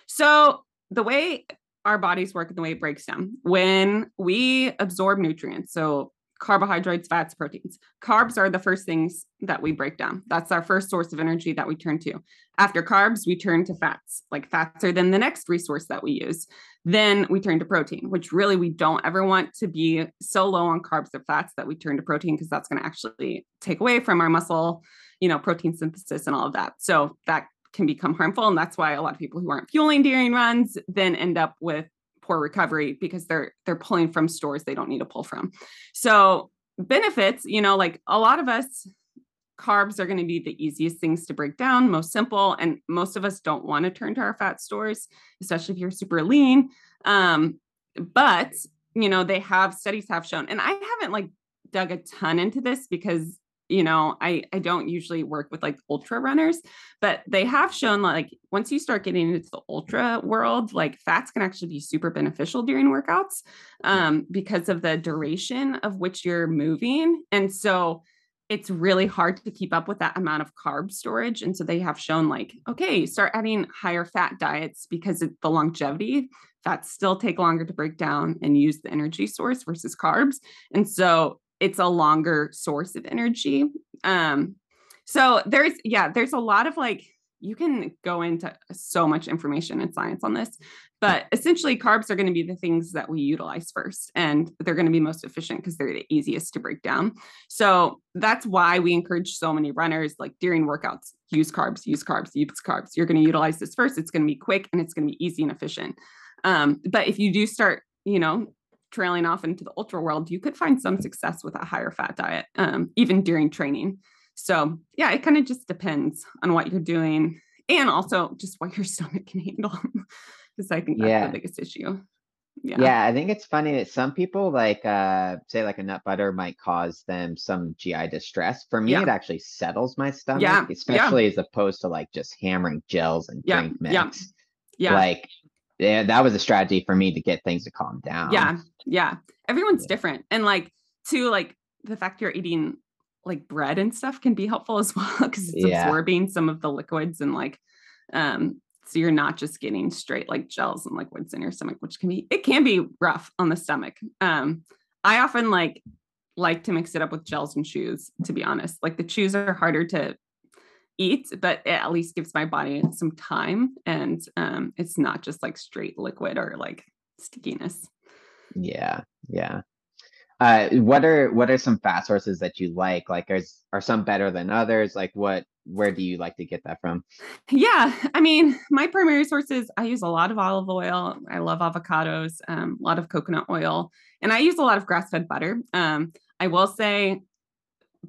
So the way our bodies work and the way it breaks down, when we absorb nutrients, so carbohydrates, fats, proteins. Carbs are the first things that we break down. That's our first source of energy that we turn to. After carbs, we turn to fats. Like fats are then the next resource that we use. Then we turn to protein, which really we don't ever want to be so low on carbs or fats that we turn to protein because that's going to actually take away from our muscle, you know, protein synthesis and all of that. So that can become harmful. And that's why a lot of people who aren't fueling during runs then end up with poor recovery because they're they're pulling from stores they don't need to pull from. So benefits, you know, like a lot of us carbs are going to be the easiest things to break down, most simple, and most of us don't want to turn to our fat stores, especially if you're super lean. Um, but you know, they have studies have shown, and I haven't like dug a ton into this because you know i i don't usually work with like ultra runners but they have shown like once you start getting into the ultra world like fats can actually be super beneficial during workouts um, because of the duration of which you're moving and so it's really hard to keep up with that amount of carb storage and so they have shown like okay start adding higher fat diets because of the longevity fats still take longer to break down and use the energy source versus carbs and so it's a longer source of energy. Um, so there's yeah, there's a lot of like you can go into so much information and science on this, but essentially carbs are going to be the things that we utilize first and they're going to be most efficient because they're the easiest to break down. So that's why we encourage so many runners like during workouts, use carbs, use carbs, use carbs. You're going to utilize this first. It's going to be quick and it's going to be easy and efficient. Um, but if you do start, you know, trailing off into the ultra world, you could find some success with a higher fat diet, um, even during training. So, yeah, it kind of just depends on what you're doing and also just what your stomach can handle. Because I think that's yeah. the biggest issue. Yeah. yeah, I think it's funny that some people like uh say like a nut butter might cause them some GI distress. For me, yeah. it actually settles my stomach, yeah. especially as opposed to like just hammering gels and drink mix. Yeah. yeah. Like yeah, that was a strategy for me to get things to calm down. Yeah. Yeah. Everyone's yeah. different. And like to like the fact you're eating like bread and stuff can be helpful as well because it's yeah. absorbing some of the liquids and like um so you're not just getting straight like gels and liquids in your stomach which can be it can be rough on the stomach um i often like like to mix it up with gels and chews to be honest like the chews are harder to eat, but it at least gives my body some time and um, it's not just like straight liquid or like stickiness. Yeah, yeah. Uh, what are what are some fat sources that you like? Like, is are some better than others? Like, what where do you like to get that from? Yeah, I mean, my primary sources I use a lot of olive oil. I love avocados, um, a lot of coconut oil, and I use a lot of grass fed butter. Um, I will say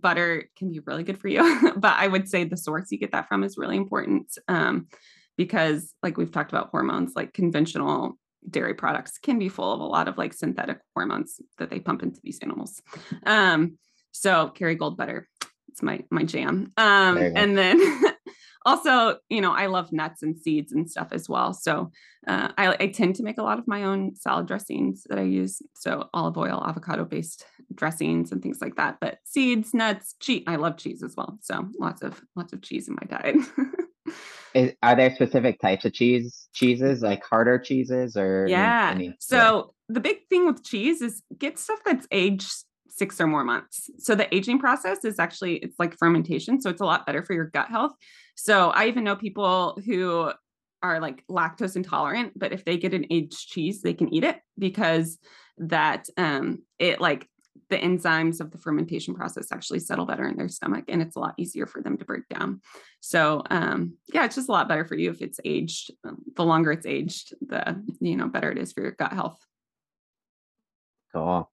butter can be really good for you, but I would say the source you get that from is really important um, because, like we've talked about hormones, like conventional dairy products can be full of a lot of like synthetic hormones that they pump into these animals. Um, so Kerrygold butter, it's my my jam. Um, and then also, you know, I love nuts and seeds and stuff as well. So uh, I, I, tend to make a lot of my own salad dressings that I use. So olive oil, avocado based dressings and things like that. But seeds, nuts, cheese. I love cheese as well. So lots of lots of cheese in my diet. Is, are there specific types of cheese cheeses like harder cheeses or yeah any, so yeah. the big thing with cheese is get stuff that's aged six or more months so the aging process is actually it's like fermentation so it's a lot better for your gut health so i even know people who are like lactose intolerant but if they get an aged cheese they can eat it because that um it like the enzymes of the fermentation process actually settle better in their stomach and it's a lot easier for them to break down. So um, yeah, it's just a lot better for you if it's aged. Um, the longer it's aged, the you know better it is for your gut health. Cool.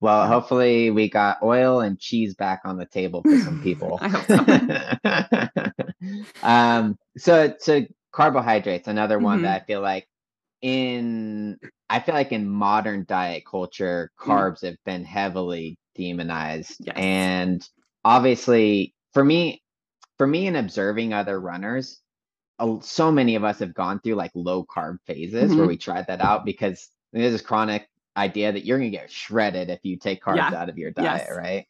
Well, hopefully we got oil and cheese back on the table for some people. I hope so. um, so so carbohydrates, another one mm-hmm. that I feel like in I feel like in modern diet culture, mm. carbs mm. have been heavily demonized. Yes. And obviously, for me, for me, in observing other runners, so many of us have gone through like low carb phases mm-hmm. where we tried that out because this is chronic idea that you're going to get shredded if you take carbs yeah. out of your diet, yes. right?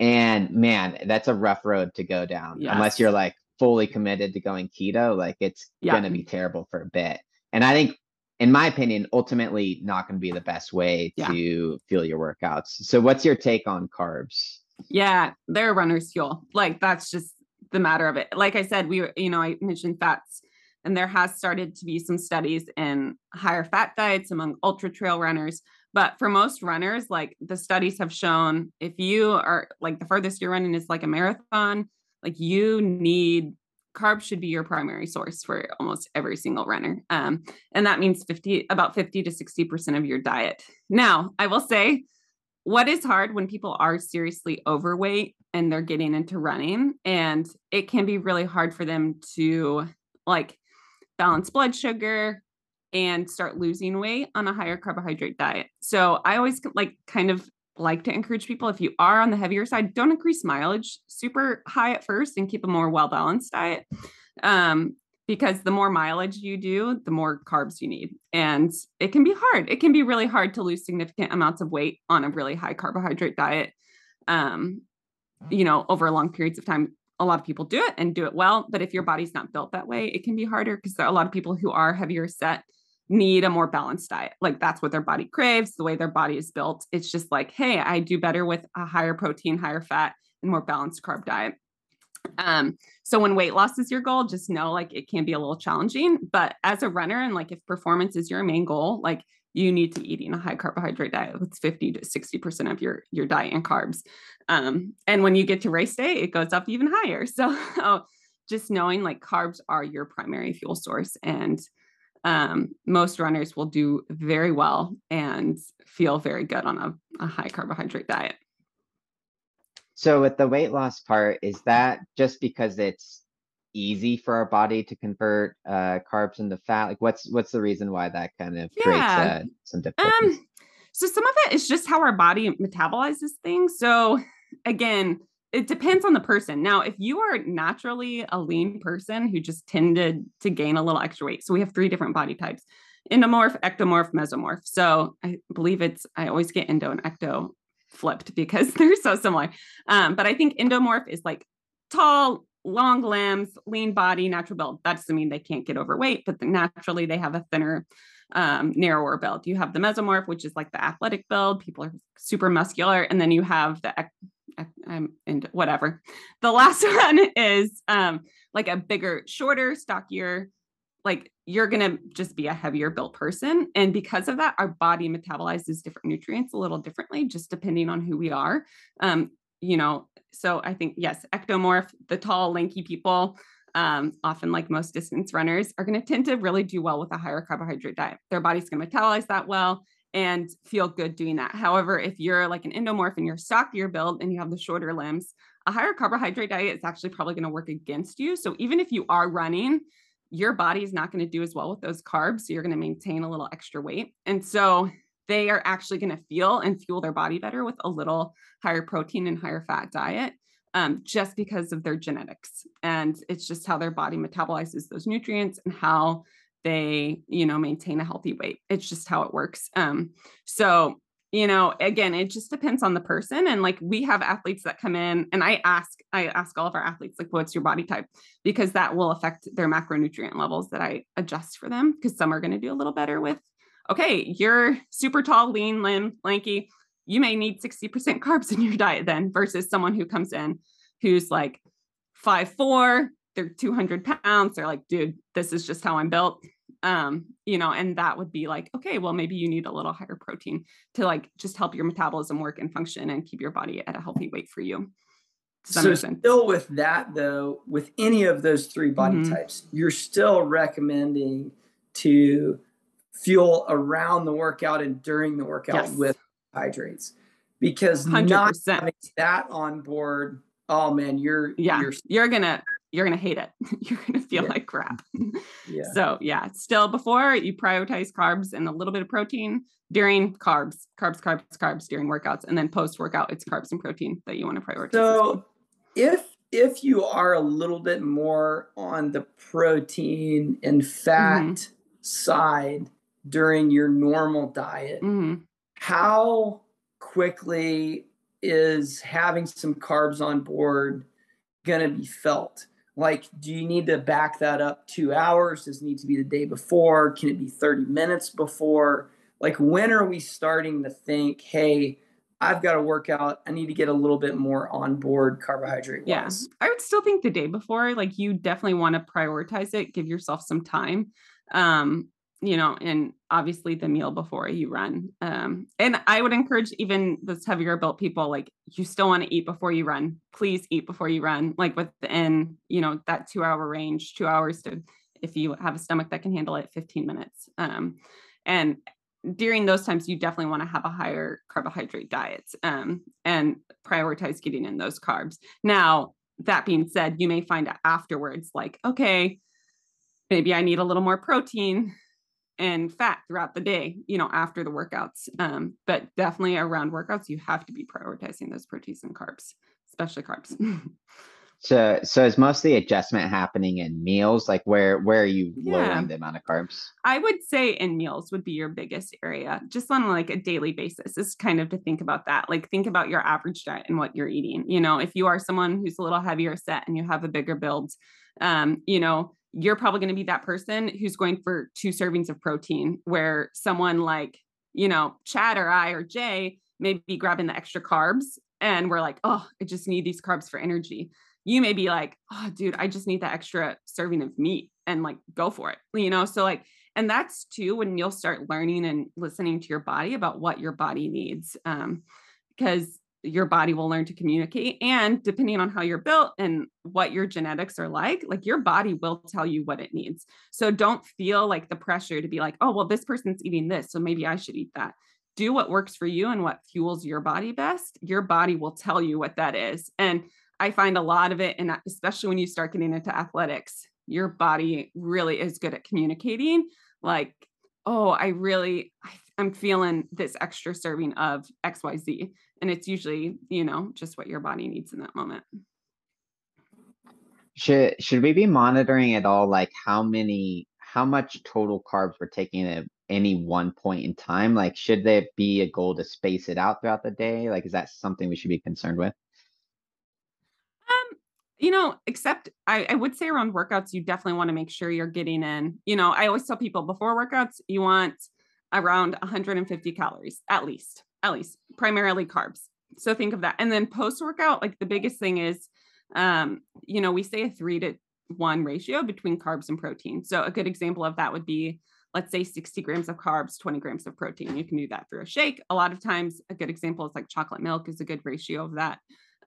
And man, that's a rough road to go down yes. unless you're like fully committed to going keto. Like it's yeah. going to be terrible for a bit. And I think in my opinion, ultimately not going to be the best way yeah. to fuel your workouts. So, what's your take on carbs? Yeah, they're runner's fuel. Like, that's just the matter of it. Like I said, we, you know, I mentioned fats, and there has started to be some studies in higher fat diets among ultra trail runners. But for most runners, like the studies have shown, if you are like the furthest you're running is like a marathon, like you need carbs should be your primary source for almost every single runner. Um, and that means 50, about 50 to 60% of your diet. Now, I will say what is hard when people are seriously overweight and they're getting into running, and it can be really hard for them to like balance blood sugar and start losing weight on a higher carbohydrate diet. So I always like kind of like to encourage people if you are on the heavier side, don't increase mileage super high at first and keep a more well balanced diet. Um, because the more mileage you do, the more carbs you need. And it can be hard. It can be really hard to lose significant amounts of weight on a really high carbohydrate diet. Um, you know, over long periods of time. A lot of people do it and do it well, but if your body's not built that way, it can be harder because there are a lot of people who are heavier set need a more balanced diet. Like that's what their body craves, the way their body is built. It's just like, hey, I do better with a higher protein, higher fat, and more balanced carb diet. Um, so when weight loss is your goal, just know like it can be a little challenging. But as a runner, and like if performance is your main goal, like you need to eating a high carbohydrate diet with 50 to 60% of your your diet and carbs. Um, and when you get to race day, it goes up even higher. So just knowing like carbs are your primary fuel source and um, most runners will do very well and feel very good on a, a high carbohydrate diet. So, with the weight loss part, is that just because it's easy for our body to convert uh, carbs into fat? Like, what's what's the reason why that kind of yeah. creates uh, some difficulties? Um, so, some of it is just how our body metabolizes things. So, again, it depends on the person. Now, if you are naturally a lean person who just tended to gain a little extra weight, so we have three different body types endomorph, ectomorph, mesomorph. So I believe it's, I always get endo and ecto flipped because they're so similar. Um, but I think endomorph is like tall, long limbs, lean body, natural build. That doesn't mean they can't get overweight, but naturally they have a thinner, um, narrower build. You have the mesomorph, which is like the athletic build. People are super muscular. And then you have the I'm into whatever. The last one is um like a bigger, shorter, stockier, like you're gonna just be a heavier built person. And because of that, our body metabolizes different nutrients a little differently, just depending on who we are. Um, you know, so I think yes, ectomorph, the tall, lanky people, um, often like most distance runners, are going to tend to really do well with a higher carbohydrate diet. Their body's going to metabolize that well and feel good doing that. However, if you're like an endomorph and you're stockier build and you have the shorter limbs, a higher carbohydrate diet is actually probably going to work against you. So even if you are running, your body is not going to do as well with those carbs. So you're going to maintain a little extra weight. And so they are actually going to feel and fuel their body better with a little higher protein and higher fat diet. um, just because of their genetics. And it's just how their body metabolizes those nutrients and how they, you know, maintain a healthy weight. It's just how it works. Um, so, you know, again, it just depends on the person. And like we have athletes that come in and I ask, I ask all of our athletes, like, what's your body type? Because that will affect their macronutrient levels that I adjust for them. Cause some are going to do a little better with, okay, you're super tall, lean, limb, lanky you may need 60% carbs in your diet then versus someone who comes in who's like five four, they're 200 pounds. They're like, dude, this is just how I'm built. Um, you know, and that would be like, okay, well, maybe you need a little higher protein to like just help your metabolism work and function and keep your body at a healthy weight for you. So still with that though, with any of those three body mm-hmm. types, you're still recommending to fuel around the workout and during the workout yes. with hydrates because 100%. not having that on board oh man you're yeah you're, you're gonna you're gonna hate it you're gonna feel yeah. like crap yeah so yeah still before you prioritize carbs and a little bit of protein during carbs carbs carbs carbs during workouts and then post workout it's carbs and protein that you want to prioritize so if if you are a little bit more on the protein and fat mm-hmm. side during your normal diet mm-hmm how quickly is having some carbs on board going to be felt? Like, do you need to back that up two hours? Does it need to be the day before? Can it be 30 minutes before? Like, when are we starting to think, hey, I've got to work out. I need to get a little bit more on board carbohydrate. Yes, yeah. I would still think the day before, like you definitely want to prioritize it, give yourself some time. Um, you know, and obviously the meal before you run. Um, and I would encourage even those heavier built people, like you still want to eat before you run. Please eat before you run, like within, you know, that two hour range, two hours to, if you have a stomach that can handle it, 15 minutes. Um, and during those times, you definitely want to have a higher carbohydrate diet um, and prioritize getting in those carbs. Now, that being said, you may find afterwards, like, okay, maybe I need a little more protein and fat throughout the day, you know, after the workouts. Um, but definitely around workouts, you have to be prioritizing those proteins and carbs, especially carbs. so, so is most of the adjustment happening in meals? Like where, where are you yeah. lowering the amount of carbs? I would say in meals would be your biggest area, just on like a daily basis. Is kind of to think about that. Like think about your average diet and what you're eating. You know, if you are someone who's a little heavier set and you have a bigger build, um, you know, you're probably going to be that person who's going for two servings of protein, where someone like, you know, Chad or I or Jay may be grabbing the extra carbs and we're like, oh, I just need these carbs for energy. You may be like, oh, dude, I just need that extra serving of meat and like go for it, you know? So, like, and that's too when you'll start learning and listening to your body about what your body needs. Um, because your body will learn to communicate and depending on how you're built and what your genetics are like like your body will tell you what it needs. So don't feel like the pressure to be like oh well this person's eating this so maybe i should eat that. Do what works for you and what fuels your body best. Your body will tell you what that is. And i find a lot of it and especially when you start getting into athletics your body really is good at communicating like oh i really I'm feeling this extra serving of XYZ. And it's usually, you know, just what your body needs in that moment. Should should we be monitoring at all like how many how much total carbs we're taking at any one point in time? Like should there be a goal to space it out throughout the day? Like is that something we should be concerned with? Um, you know, except I, I would say around workouts, you definitely want to make sure you're getting in. You know, I always tell people before workouts, you want around 150 calories at least, at least primarily carbs. So think of that. And then post workout, like the biggest thing is, um, you know, we say a three to one ratio between carbs and protein. So a good example of that would be, let's say 60 grams of carbs, 20 grams of protein. You can do that through a shake. A lot of times, a good example is like chocolate milk is a good ratio of that.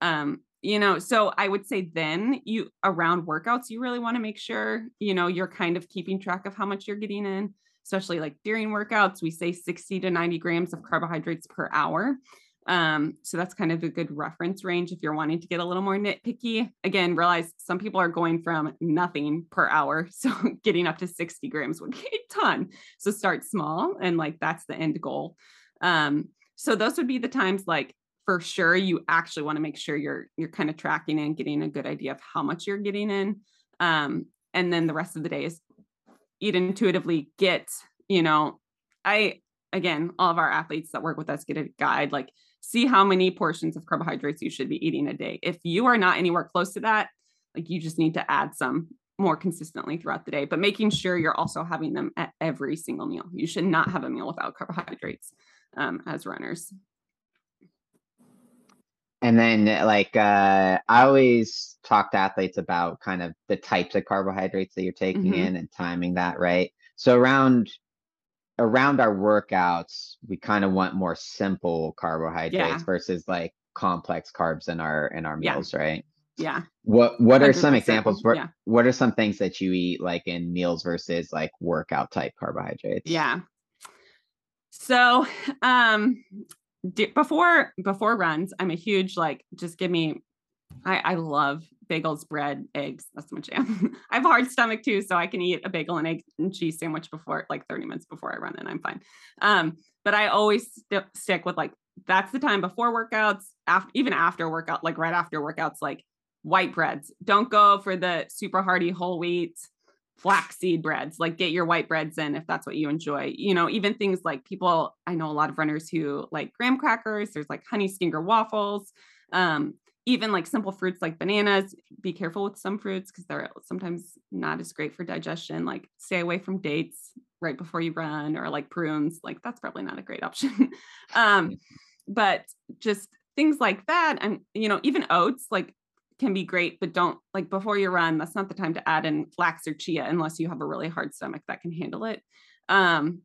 Um, you know, so I would say then you around workouts, you really want to make sure, you know, you're kind of keeping track of how much you're getting in especially like during workouts, we say 60 to 90 grams of carbohydrates per hour. Um, so that's kind of a good reference range if you're wanting to get a little more nitpicky. Again, realize some people are going from nothing per hour. So getting up to 60 grams would be a ton. So start small and like that's the end goal. Um, so those would be the times like for sure you actually want to make sure you're you're kind of tracking and getting a good idea of how much you're getting in um, and then the rest of the day is eat intuitively get you know i again all of our athletes that work with us get a guide like see how many portions of carbohydrates you should be eating a day. If you are not anywhere close to that like you just need to add some more consistently throughout the day but making sure you're also having them at every single meal. You should not have a meal without carbohydrates um, as runners and then like uh, I always talk to athletes about kind of the types of carbohydrates that you're taking mm-hmm. in and timing that, right? So around around our workouts, we kind of want more simple carbohydrates yeah. versus like complex carbs in our in our meals, yeah. right? Yeah. What what are some examples? What yeah. what are some things that you eat like in meals versus like workout type carbohydrates? Yeah. So um before before runs, I'm a huge like just give me. I I love bagels, bread, eggs. That's my jam. I have a hard stomach too, so I can eat a bagel and egg and cheese sandwich before like 30 minutes before I run, and I'm fine. Um, but I always st- stick with like that's the time before workouts, after even after workout, like right after workouts, like white breads. Don't go for the super hearty whole wheat flaxseed breads like get your white breads in if that's what you enjoy. You know even things like people i know a lot of runners who like graham crackers there's like honey stinger waffles um, even like simple fruits like bananas be careful with some fruits because they're sometimes not as great for digestion like stay away from dates right before you run or like prunes like that's probably not a great option. Um, but just things like that and you know even oats like can be great, but don't like before you run, that's not the time to add in flax or chia unless you have a really hard stomach that can handle it. Um,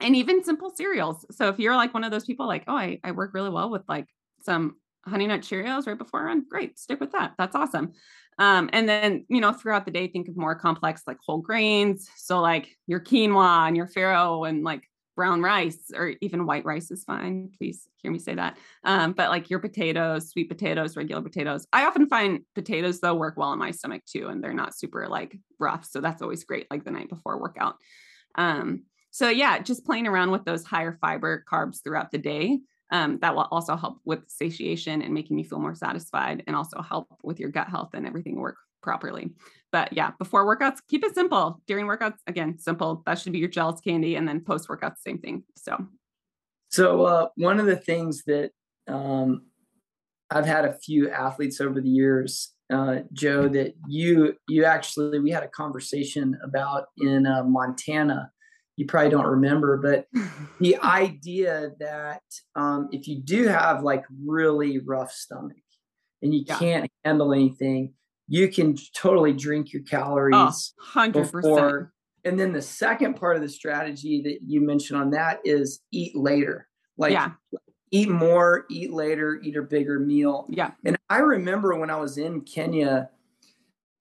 and even simple cereals. So if you're like one of those people like, oh, I, I work really well with like some honey nut Cheerios right before I run, great, stick with that. That's awesome. Um, and then, you know, throughout the day, think of more complex like whole grains. So like your quinoa and your farro and like brown rice or even white rice is fine. Please hear me say that. Um, but like your potatoes, sweet potatoes, regular potatoes. I often find potatoes though work well in my stomach too, and they're not super like rough. So that's always great, like the night before workout. Um, so yeah, just playing around with those higher fiber carbs throughout the day. Um, that will also help with satiation and making you feel more satisfied and also help with your gut health and everything work properly. But yeah, before workouts, keep it simple. During workouts, again, simple. That should be your gels candy. And then post workouts, same thing. So, so uh, one of the things that um, I've had a few athletes over the years, uh, Joe, that you you actually we had a conversation about in uh, Montana. You probably don't remember, but the idea that um, if you do have like really rough stomach and you yeah. can't handle anything, you can totally drink your calories oh, 100%. before. And then the second part of the strategy that you mentioned on that is eat later. Like yeah. eat more, eat later, eat a bigger meal. Yeah. And I remember when I was in Kenya,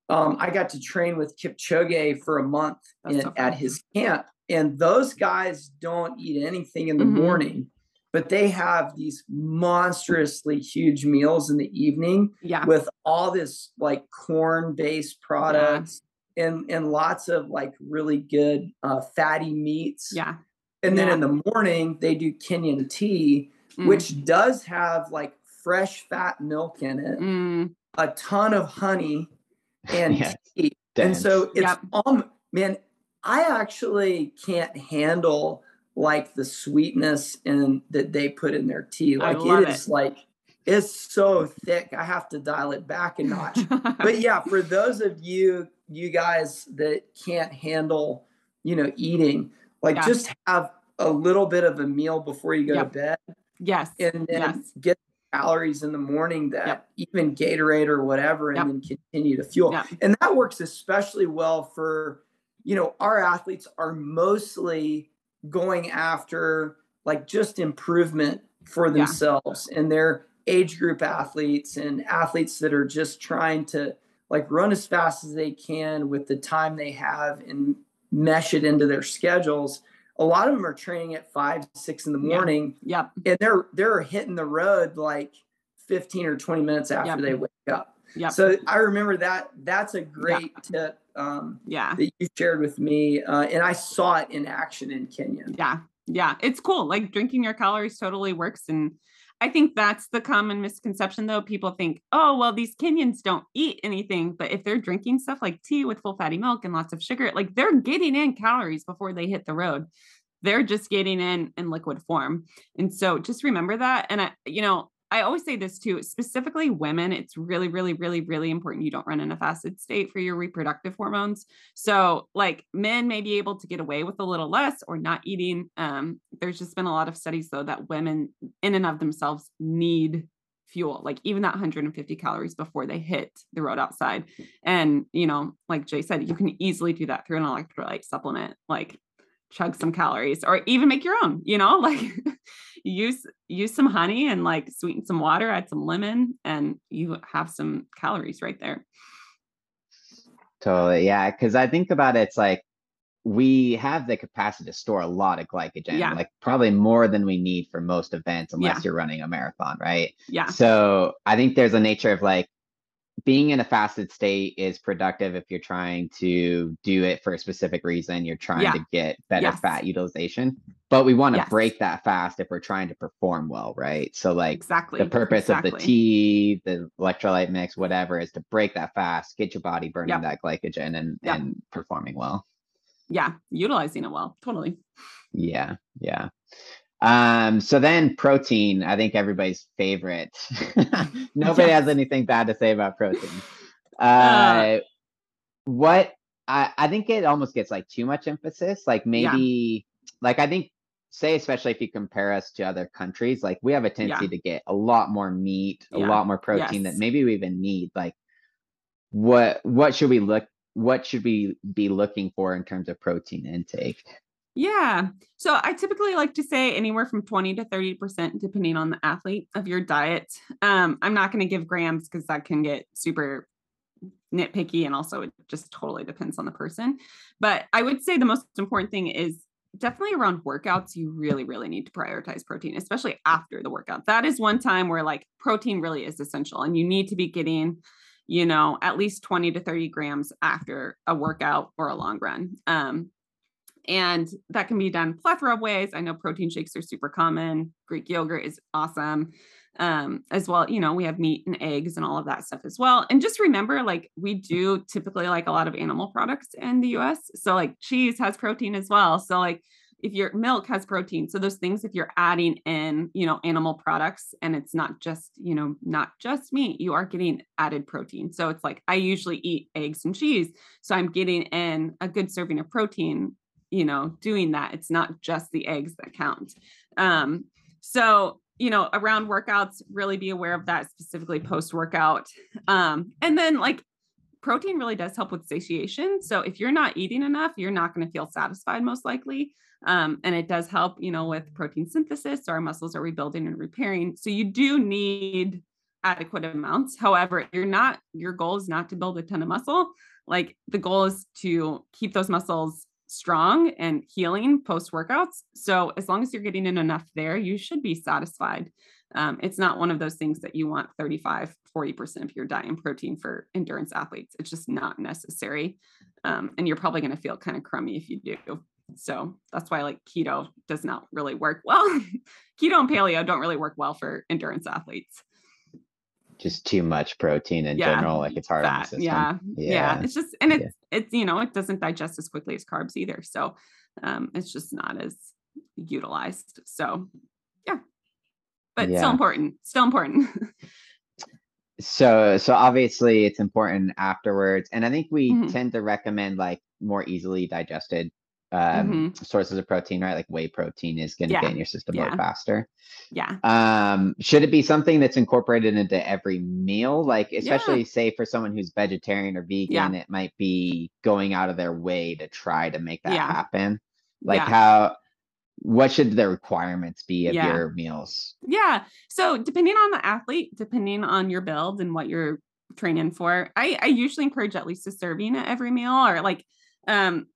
um, I got to train with Kipchoge for a month in, at his camp. And those guys don't eat anything in the mm-hmm. morning but they have these monstrously huge meals in the evening yeah. with all this like corn based products yeah. and and lots of like really good uh, fatty meats yeah and then yeah. in the morning they do kenyan tea mm. which does have like fresh fat milk in it mm. a ton of honey and yes. tea and so it's yep. um man i actually can't handle like the sweetness and that they put in their tea. Like it is it. like it's so thick. I have to dial it back a notch. but yeah, for those of you you guys that can't handle, you know, eating, like yeah. just have a little bit of a meal before you go yep. to bed. Yes. And then yes. get calories in the morning that yep. even Gatorade or whatever, and yep. then continue to fuel. And that works especially well for, you know, our athletes are mostly going after like just improvement for themselves yeah. and their age group athletes and athletes that are just trying to like run as fast as they can with the time they have and mesh it into their schedules a lot of them are training at five six in the morning yeah. yep. and they're they're hitting the road like 15 or 20 minutes after yep. they wake up yeah so i remember that that's a great tip um, yeah that you shared with me uh, and i saw it in action in kenya yeah yeah it's cool like drinking your calories totally works and I think that's the common misconception though. People think, oh, well, these Kenyans don't eat anything. But if they're drinking stuff like tea with full fatty milk and lots of sugar, like they're getting in calories before they hit the road. They're just getting in in liquid form. And so just remember that. And I, you know, I always say this too, specifically women, it's really, really, really, really important you don't run in a fasted state for your reproductive hormones. So, like men may be able to get away with a little less or not eating. Um, there's just been a lot of studies though that women in and of themselves need fuel, like even that 150 calories before they hit the road outside. And, you know, like Jay said, you can easily do that through an electrolyte supplement. Like chug some calories or even make your own you know like use use some honey and like sweeten some water add some lemon and you have some calories right there totally yeah because i think about it, it's like we have the capacity to store a lot of glycogen yeah. like probably more than we need for most events unless yeah. you're running a marathon right yeah so i think there's a nature of like being in a fasted state is productive if you're trying to do it for a specific reason. You're trying yeah. to get better yes. fat utilization, but we want to yes. break that fast if we're trying to perform well, right? So, like, exactly the purpose exactly. of the tea, the electrolyte mix, whatever, is to break that fast, get your body burning yep. that glycogen and yep. and performing well. Yeah, utilizing it well. Totally. Yeah, yeah. Um, so then protein, I think everybody's favorite. Nobody yes. has anything bad to say about protein. Uh, uh, what I, I think it almost gets like too much emphasis. Like maybe yeah. like I think say especially if you compare us to other countries, like we have a tendency yeah. to get a lot more meat, a yeah. lot more protein yes. that maybe we even need. Like what what should we look what should we be looking for in terms of protein intake? Yeah. So I typically like to say anywhere from 20 to 30%, depending on the athlete of your diet. Um, I'm not going to give grams because that can get super nitpicky. And also, it just totally depends on the person. But I would say the most important thing is definitely around workouts, you really, really need to prioritize protein, especially after the workout. That is one time where like protein really is essential and you need to be getting you know at least 20 to 30 grams after a workout or a long run um, and that can be done plethora of ways. I know protein shakes are super common. Greek yogurt is awesome. Um, as well, you know, we have meat and eggs and all of that stuff as well. And just remember, like, we do typically like a lot of animal products in the US. So, like, cheese has protein as well. So, like, if your milk has protein so those things if you're adding in you know animal products and it's not just you know not just meat you are getting added protein so it's like i usually eat eggs and cheese so i'm getting in a good serving of protein you know doing that. It's not just the eggs that count. Um so you know around workouts really be aware of that specifically post workout um and then like protein really does help with satiation. So if you're not eating enough you're not going to feel satisfied most likely. Um, and it does help you know with protein synthesis so our muscles are rebuilding and repairing. So you do need adequate amounts. However you're not your goal is not to build a ton of muscle like the goal is to keep those muscles strong and healing post workouts. So as long as you're getting in enough there, you should be satisfied. Um, it's not one of those things that you want 35, 40% of your diet and protein for endurance athletes. It's just not necessary. Um, and you're probably going to feel kind of crummy if you do. So that's why like keto does not really work well. keto and paleo don't really work well for endurance athletes just too much protein in yeah, general. Like it's hard fat, on the system. Yeah, yeah. Yeah. It's just and it's yeah. it's you know, it doesn't digest as quickly as carbs either. So um it's just not as utilized. So yeah. But yeah. still important. Still important. so so obviously it's important afterwards. And I think we mm-hmm. tend to recommend like more easily digested um, mm-hmm. sources of protein, right? Like whey protein is going to yeah. get in your system yeah. a little faster. Yeah. Um, should it be something that's incorporated into every meal? Like, especially yeah. say for someone who's vegetarian or vegan, it might be going out of their way to try to make that happen. Like, how, what should the requirements be of your meals? Yeah. So, depending on the athlete, depending on your build and what you're training for, I, I usually encourage at least a serving at every meal or like, um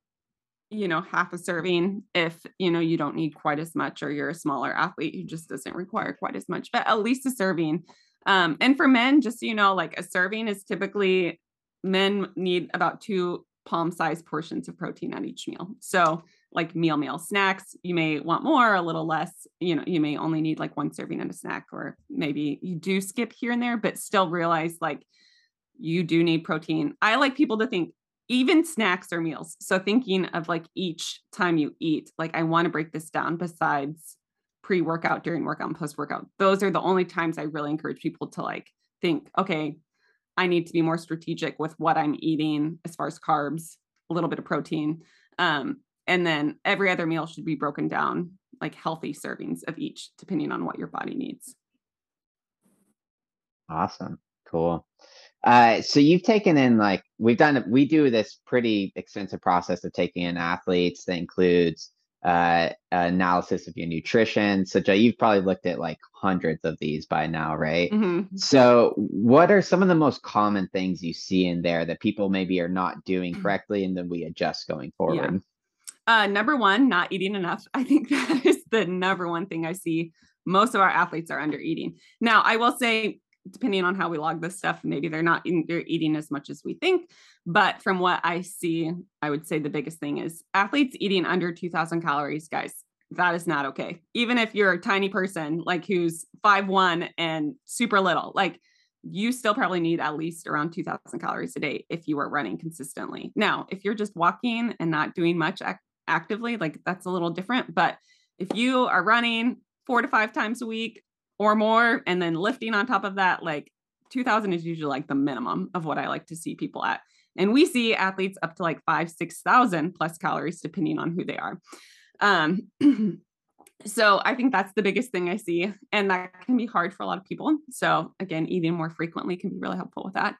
you know half a serving if you know you don't need quite as much or you're a smaller athlete who just doesn't require quite as much but at least a serving um and for men just so you know like a serving is typically men need about two palm sized portions of protein at each meal so like meal meal snacks. You may want more, a little less. You know, you may only need like one serving and a snack, or maybe you do skip here and there, but still realize like you do need protein. I like people to think even snacks or meals. So thinking of like each time you eat, like I want to break this down besides pre-workout, during workout, and post-workout. Those are the only times I really encourage people to like think, okay, I need to be more strategic with what I'm eating as far as carbs, a little bit of protein. Um, and then every other meal should be broken down like healthy servings of each, depending on what your body needs. Awesome. Cool. Uh, so you've taken in like we've done we do this pretty extensive process of taking in athletes that includes uh, analysis of your nutrition. So Joe, you've probably looked at like hundreds of these by now, right? Mm-hmm. So what are some of the most common things you see in there that people maybe are not doing correctly and then we adjust going forward? Yeah. Uh, number one, not eating enough. I think that is the number one thing I see. Most of our athletes are under eating. Now, I will say depending on how we log this stuff, maybe they're not eating, they're eating as much as we think. But from what I see, I would say the biggest thing is athletes eating under 2000 calories, guys. That is not okay. Even if you're a tiny person, like who's five one and super little, like you still probably need at least around 2000 calories a day if you are running consistently. Now, if you're just walking and not doing much ac- actively, like that's a little different. But if you are running four to five times a week, or more and then lifting on top of that like 2000 is usually like the minimum of what i like to see people at. And we see athletes up to like five six thousand plus calories depending on who they are. Um so i think that's the biggest thing i see and that can be hard for a lot of people. So again eating more frequently can be really helpful with that.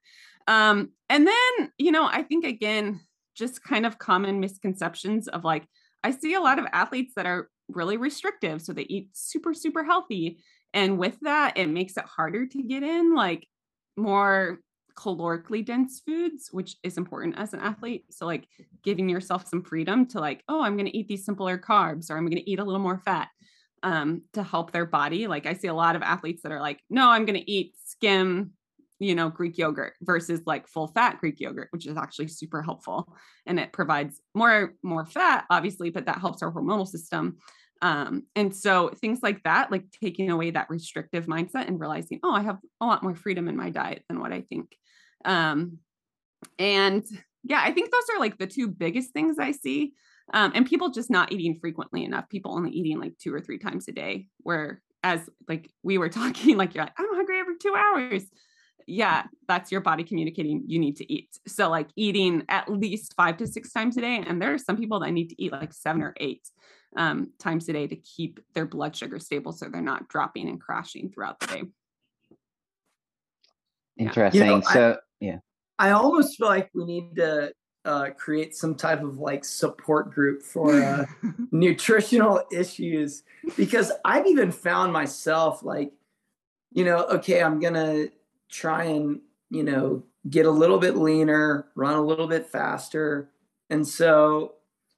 Um and then you know i think again just kind of common misconceptions of like i see a lot of athletes that are really restrictive so they eat super super healthy and with that, it makes it harder to get in like more calorically dense foods, which is important as an athlete. So, like giving yourself some freedom to, like, oh, I'm going to eat these simpler carbs or I'm going to eat a little more fat um, to help their body. Like, I see a lot of athletes that are like, no, I'm going to eat skim, you know, Greek yogurt versus like full fat Greek yogurt, which is actually super helpful. And it provides more, more fat, obviously, but that helps our hormonal system. Um, and so things like that, like taking away that restrictive mindset and realizing, oh, I have a lot more freedom in my diet than what I think. Um, and yeah, I think those are like the two biggest things I see. Um, and people just not eating frequently enough, people only eating like two or three times a day, where as like we were talking, like you're like, I'm hungry every two hours. Yeah, that's your body communicating you need to eat. So like eating at least five to six times a day. And there are some people that need to eat like seven or eight um, times a day to keep their blood sugar stable so they're not dropping and crashing throughout the day. Interesting. You know, so, I, yeah. I almost feel like we need to uh, create some type of like support group for uh, nutritional issues because I've even found myself like, you know, okay, I'm going to try and, you know, get a little bit leaner, run a little bit faster. And so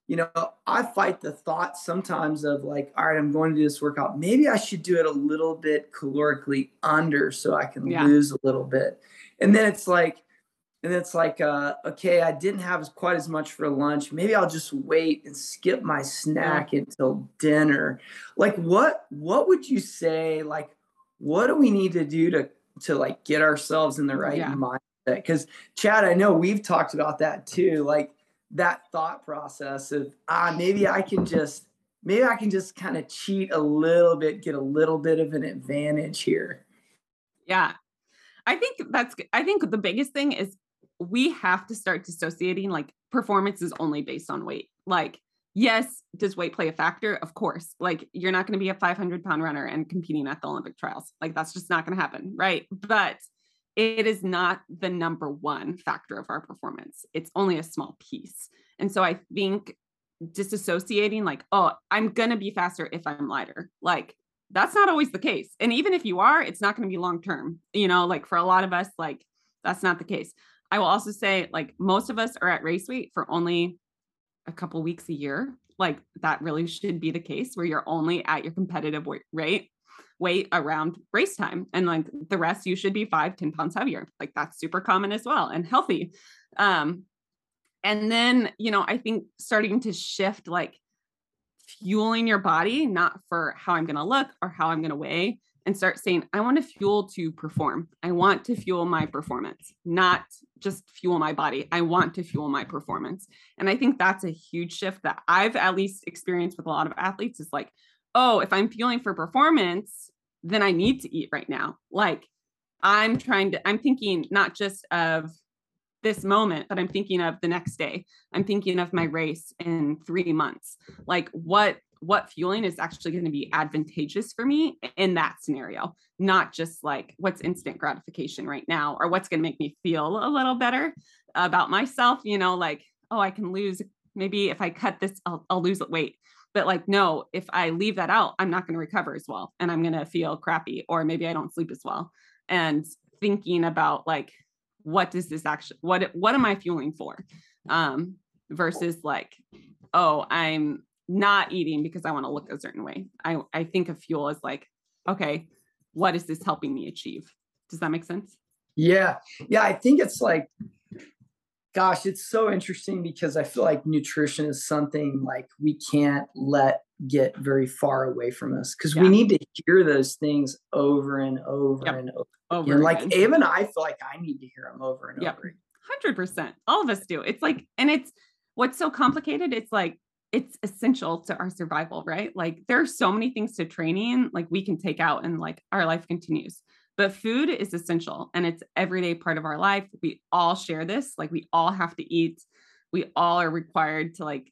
you know, I fight the thought sometimes of like, all right, I'm going to do this workout. Maybe I should do it a little bit calorically under so I can yeah. lose a little bit. And then it's like, and it's like, uh, okay, I didn't have quite as much for lunch. Maybe I'll just wait and skip my snack yeah. until dinner. Like, what what would you say? Like, what do we need to do to to like get ourselves in the right yeah. mindset? Because Chad, I know we've talked about that too. Like, that thought process of ah maybe I can just maybe I can just kind of cheat a little bit, get a little bit of an advantage here. Yeah. I think that's I think the biggest thing is we have to start dissociating like performance is only based on weight. Like yes, does weight play a factor? Of course. Like you're not going to be a 500 pound runner and competing at the Olympic trials. Like that's just not going to happen, right? But it is not the number one factor of our performance. It's only a small piece. And so I think disassociating, like, oh, I'm going to be faster if I'm lighter, like, that's not always the case. And even if you are, it's not going to be long term. You know, like for a lot of us, like, that's not the case. I will also say, like, most of us are at race weight for only a couple weeks a year. Like, that really should be the case where you're only at your competitive weight rate weight around race time and like the rest you should be five ten pounds heavier like that's super common as well and healthy um and then you know i think starting to shift like fueling your body, not for how I'm going to look or how I'm going to weigh, and start saying, I want to fuel to perform. I want to fuel my performance, not just fuel my body. I want to fuel my performance. And I think that's a huge shift that I've at least experienced with a lot of athletes is like, oh, if I'm fueling for performance, then I need to eat right now. Like I'm trying to, I'm thinking not just of this moment, but I'm thinking of the next day. I'm thinking of my race in three months. Like what what fueling is actually going to be advantageous for me in that scenario, not just like what's instant gratification right now or what's going to make me feel a little better about myself, you know, like, oh, I can lose maybe if I cut this, I'll, I'll lose weight. But like, no, if I leave that out, I'm not going to recover as well and I'm going to feel crappy or maybe I don't sleep as well. And thinking about like, what does this actually, what, what am I fueling for? Um, versus like, oh, I'm not eating because I want to look a certain way. I, I think of fuel as like, okay, what is this helping me achieve? Does that make sense? Yeah. Yeah. I think it's like, gosh, it's so interesting because I feel like nutrition is something like we can't let get very far away from us because yeah. we need to hear those things over and over yep. and over. over and like even I feel like I need to hear them over and yep. over. Hundred percent. All of us do. It's like, and it's what's so complicated. It's like it's essential to our survival, right? Like there are so many things to training like we can take out and like our life continues. But food is essential and it's everyday part of our life. We all share this, like we all have to eat. We all are required to like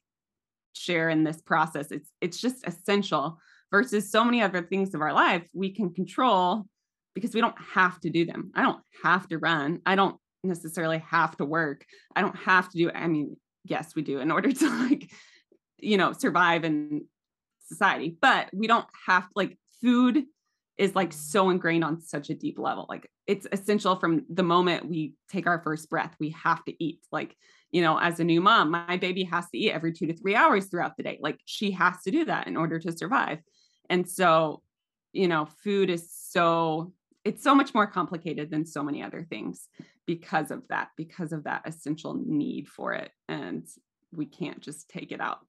share in this process. It's it's just essential versus so many other things of our life we can control because we don't have to do them. I don't have to run. I don't necessarily have to work. I don't have to do I mean, yes, we do in order to like you know survive in society but we don't have like food is like so ingrained on such a deep level like it's essential from the moment we take our first breath we have to eat like you know as a new mom my baby has to eat every 2 to 3 hours throughout the day like she has to do that in order to survive and so you know food is so it's so much more complicated than so many other things because of that because of that essential need for it and we can't just take it out.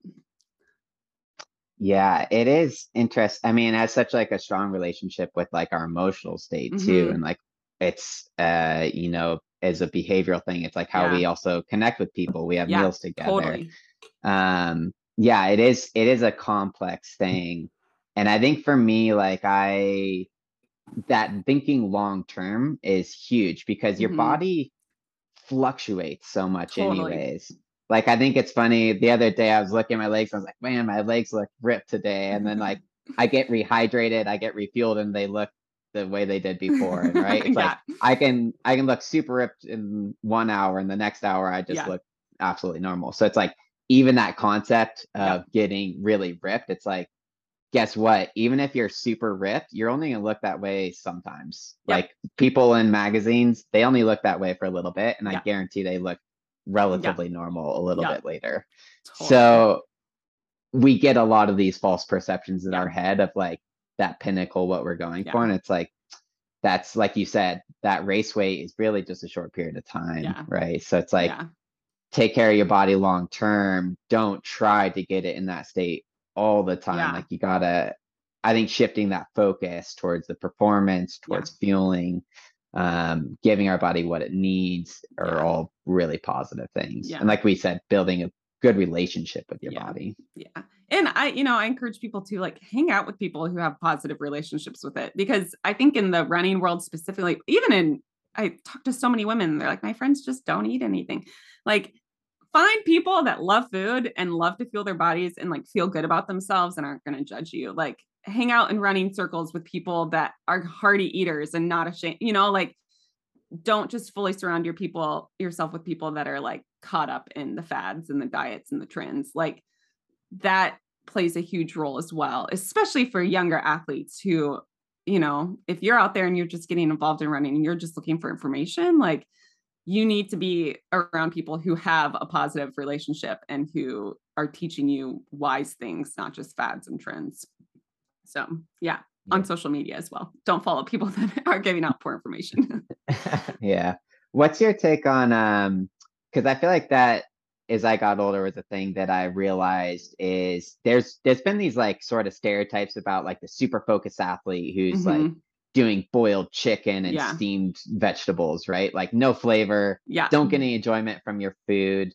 Yeah, it is interesting. I mean, it has such like a strong relationship with like our emotional state too. Mm-hmm. And like it's uh, you know, as a behavioral thing, it's like how yeah. we also connect with people. We have yeah, meals together. Totally. Um, yeah, it is it is a complex thing. And I think for me, like I that thinking long term is huge because your mm-hmm. body fluctuates so much totally. anyways like I think it's funny. The other day I was looking at my legs, I was like, man, my legs look ripped today. And then like I get rehydrated, I get refueled, and they look the way they did before. And right. It's yeah. like I can I can look super ripped in one hour and the next hour I just yeah. look absolutely normal. So it's like even that concept of yeah. getting really ripped, it's like, guess what? Even if you're super ripped, you're only gonna look that way sometimes. Like people in magazines, they only look that way for a little bit, and I guarantee they look relatively yeah. normal a little yeah. bit later. Totally. So we get a lot of these false perceptions in yeah. our head of like that pinnacle, what we're going for. And it's like, that's like you said, that race weight is really just a short period of time. Right. So it's like, take care of your body long term. Don't try to get it in that state all the time. Like you gotta, I think shifting that focus towards the performance, towards fueling, um, giving our body what it needs are yeah. all really positive things. Yeah. And like we said, building a good relationship with your yeah. body. Yeah. And I, you know, I encourage people to like hang out with people who have positive relationships with it because I think in the running world specifically, even in, I talk to so many women, they're like, my friends just don't eat anything. Like, find people that love food and love to feel their bodies and like feel good about themselves and aren't going to judge you. Like, hang out in running circles with people that are hearty eaters and not ashamed, you know, like don't just fully surround your people yourself with people that are like caught up in the fads and the diets and the trends. Like that plays a huge role as well, especially for younger athletes who, you know, if you're out there and you're just getting involved in running and you're just looking for information, like you need to be around people who have a positive relationship and who are teaching you wise things, not just fads and trends. So, yeah, yeah. on social media as well. Don't follow people that are giving out poor information. yeah. What's your take on um cuz I feel like that as I got older was a thing that I realized is there's there's been these like sort of stereotypes about like the super focused athlete who's mm-hmm. like doing boiled chicken and yeah. steamed vegetables, right? Like no flavor. Yeah. Don't get any enjoyment from your food.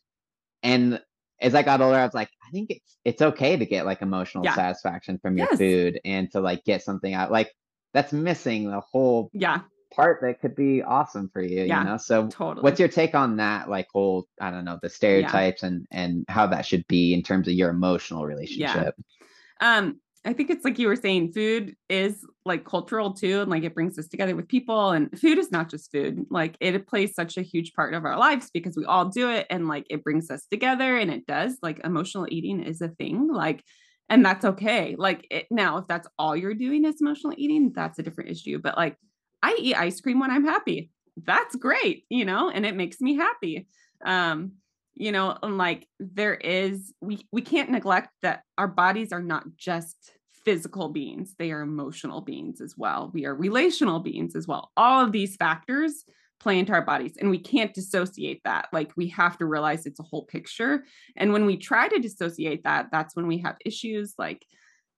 And as I got older, I was like, I think it's it's okay to get like emotional yeah. satisfaction from your yes. food and to like get something out. Like that's missing the whole yeah part that could be awesome for you yeah, you know so totally. what's your take on that like whole i don't know the stereotypes yeah. and and how that should be in terms of your emotional relationship yeah. um i think it's like you were saying food is like cultural too and like it brings us together with people and food is not just food like it plays such a huge part of our lives because we all do it and like it brings us together and it does like emotional eating is a thing like and that's okay like it, now if that's all you're doing is emotional eating that's a different issue but like I eat ice cream when I'm happy. That's great, you know, and it makes me happy. Um, you know, and like there is we we can't neglect that our bodies are not just physical beings, they are emotional beings as well. We are relational beings as well. All of these factors play into our bodies and we can't dissociate that. Like we have to realize it's a whole picture. And when we try to dissociate that, that's when we have issues like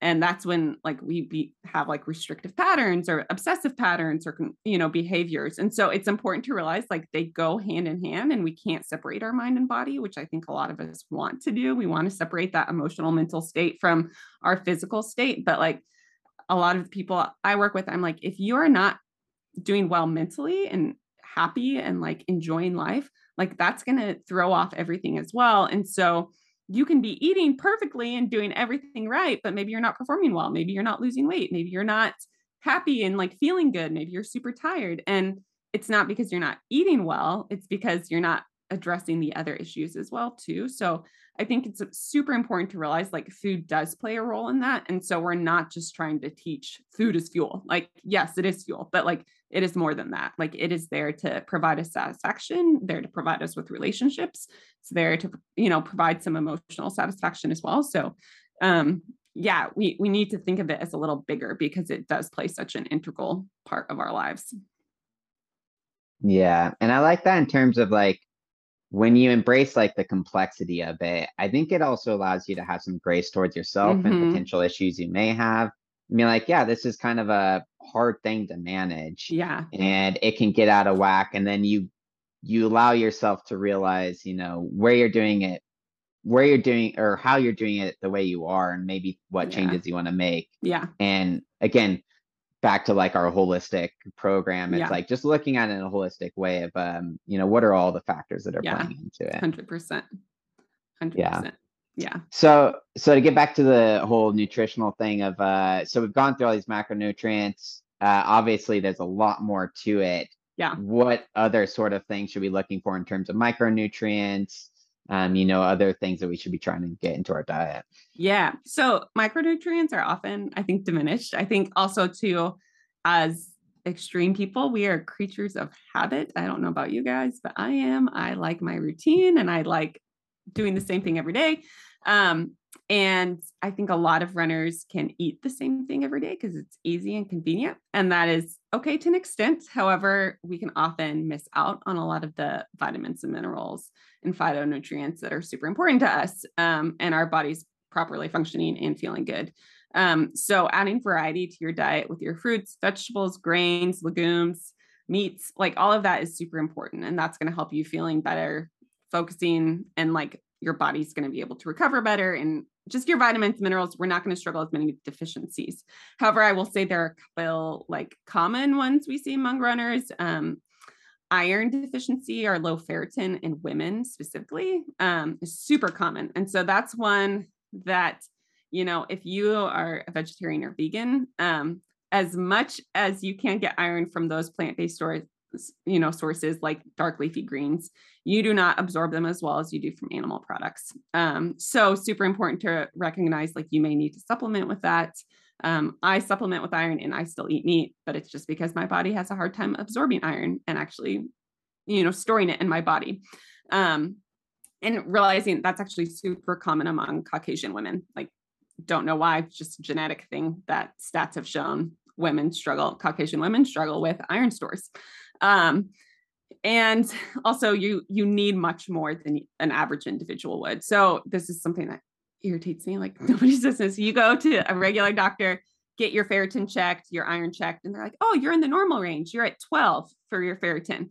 and that's when like we be, have like restrictive patterns or obsessive patterns or you know behaviors. And so it's important to realize like they go hand in hand and we can't separate our mind and body which i think a lot of us want to do. We want to separate that emotional mental state from our physical state. But like a lot of the people i work with i'm like if you're not doing well mentally and happy and like enjoying life like that's going to throw off everything as well. And so you can be eating perfectly and doing everything right, but maybe you're not performing well. Maybe you're not losing weight. Maybe you're not happy and like feeling good. Maybe you're super tired. And it's not because you're not eating well, it's because you're not addressing the other issues as well too. So I think it's super important to realize like food does play a role in that. And so we're not just trying to teach food is fuel. Like, yes, it is fuel, but like it is more than that. Like it is there to provide us satisfaction, there to provide us with relationships. It's there to, you know, provide some emotional satisfaction as well. So um yeah, we we need to think of it as a little bigger because it does play such an integral part of our lives. Yeah. And I like that in terms of like when you embrace like the complexity of it, I think it also allows you to have some grace towards yourself mm-hmm. and potential issues you may have. I mean, like, yeah, this is kind of a hard thing to manage. Yeah. And it can get out of whack. And then you you allow yourself to realize, you know, where you're doing it, where you're doing or how you're doing it the way you are, and maybe what yeah. changes you want to make. Yeah. And again, back to like our holistic program it's yeah. like just looking at it in a holistic way of um you know what are all the factors that are yeah. playing into it? 100% 100% yeah. yeah. So so to get back to the whole nutritional thing of uh so we've gone through all these macronutrients uh obviously there's a lot more to it. Yeah. What other sort of things should we be looking for in terms of micronutrients um, you know, other things that we should be trying to get into our diet. Yeah. So micronutrients are often, I think, diminished. I think also too, as extreme people, we are creatures of habit. I don't know about you guys, but I am. I like my routine and I like doing the same thing every day. Um, and I think a lot of runners can eat the same thing every day because it's easy and convenient. And that is okay to an extent. However, we can often miss out on a lot of the vitamins and minerals and phytonutrients that are super important to us um, and our bodies properly functioning and feeling good. Um, so, adding variety to your diet with your fruits, vegetables, grains, legumes, meats, like all of that is super important. And that's going to help you feeling better, focusing, and like your body's going to be able to recover better and just your vitamins, minerals, we're not going to struggle with many deficiencies. However, I will say there are a couple like common ones we see among runners. Um, iron deficiency or low ferritin in women specifically um, is super common. And so that's one that, you know, if you are a vegetarian or vegan, um, as much as you can get iron from those plant-based sources, you know sources like dark leafy greens you do not absorb them as well as you do from animal products. Um, so super important to recognize like you may need to supplement with that. Um, i supplement with iron and i still eat meat but it's just because my body has a hard time absorbing iron and actually you know storing it in my body. Um, and realizing that's actually super common among caucasian women. Like don't know why just a genetic thing that stats have shown women struggle caucasian women struggle with iron stores um, and also you you need much more than an average individual would. So this is something that irritates me like nobody's business you go to a regular doctor get your ferritin checked your iron checked and they're like oh you're in the normal range. You're at 12 for your ferritin.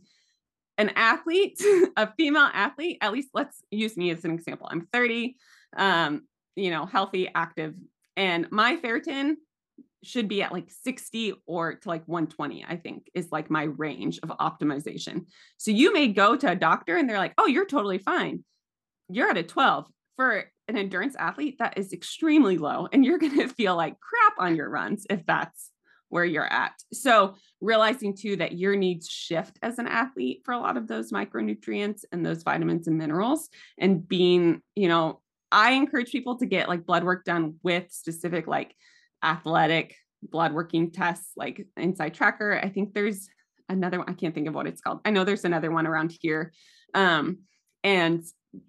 An athlete a female athlete at least let's use me as an example. I'm 30 um you know healthy active and my ferritin should be at like 60 or to like 120, I think is like my range of optimization. So you may go to a doctor and they're like, oh, you're totally fine. You're at a 12. For an endurance athlete, that is extremely low. And you're going to feel like crap on your runs if that's where you're at. So realizing too that your needs shift as an athlete for a lot of those micronutrients and those vitamins and minerals and being, you know, I encourage people to get like blood work done with specific like athletic blood working tests like Inside Tracker. I think there's another one. I can't think of what it's called. I know there's another one around here. Um, and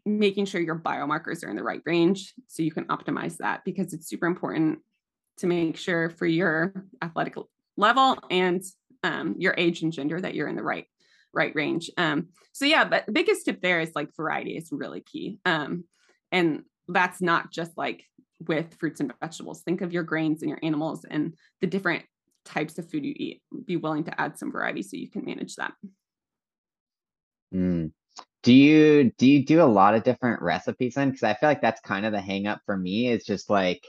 making sure your biomarkers are in the right range so you can optimize that because it's super important to make sure for your athletic level and um, your age and gender that you're in the right right range. Um, so yeah, but the biggest tip there is like variety is really key. Um, and that's not just like with fruits and vegetables. Think of your grains and your animals and the different types of food you eat. Be willing to add some variety so you can manage that. Mm. Do you do you do a lot of different recipes then? Because I feel like that's kind of the hang up for me. Is just like,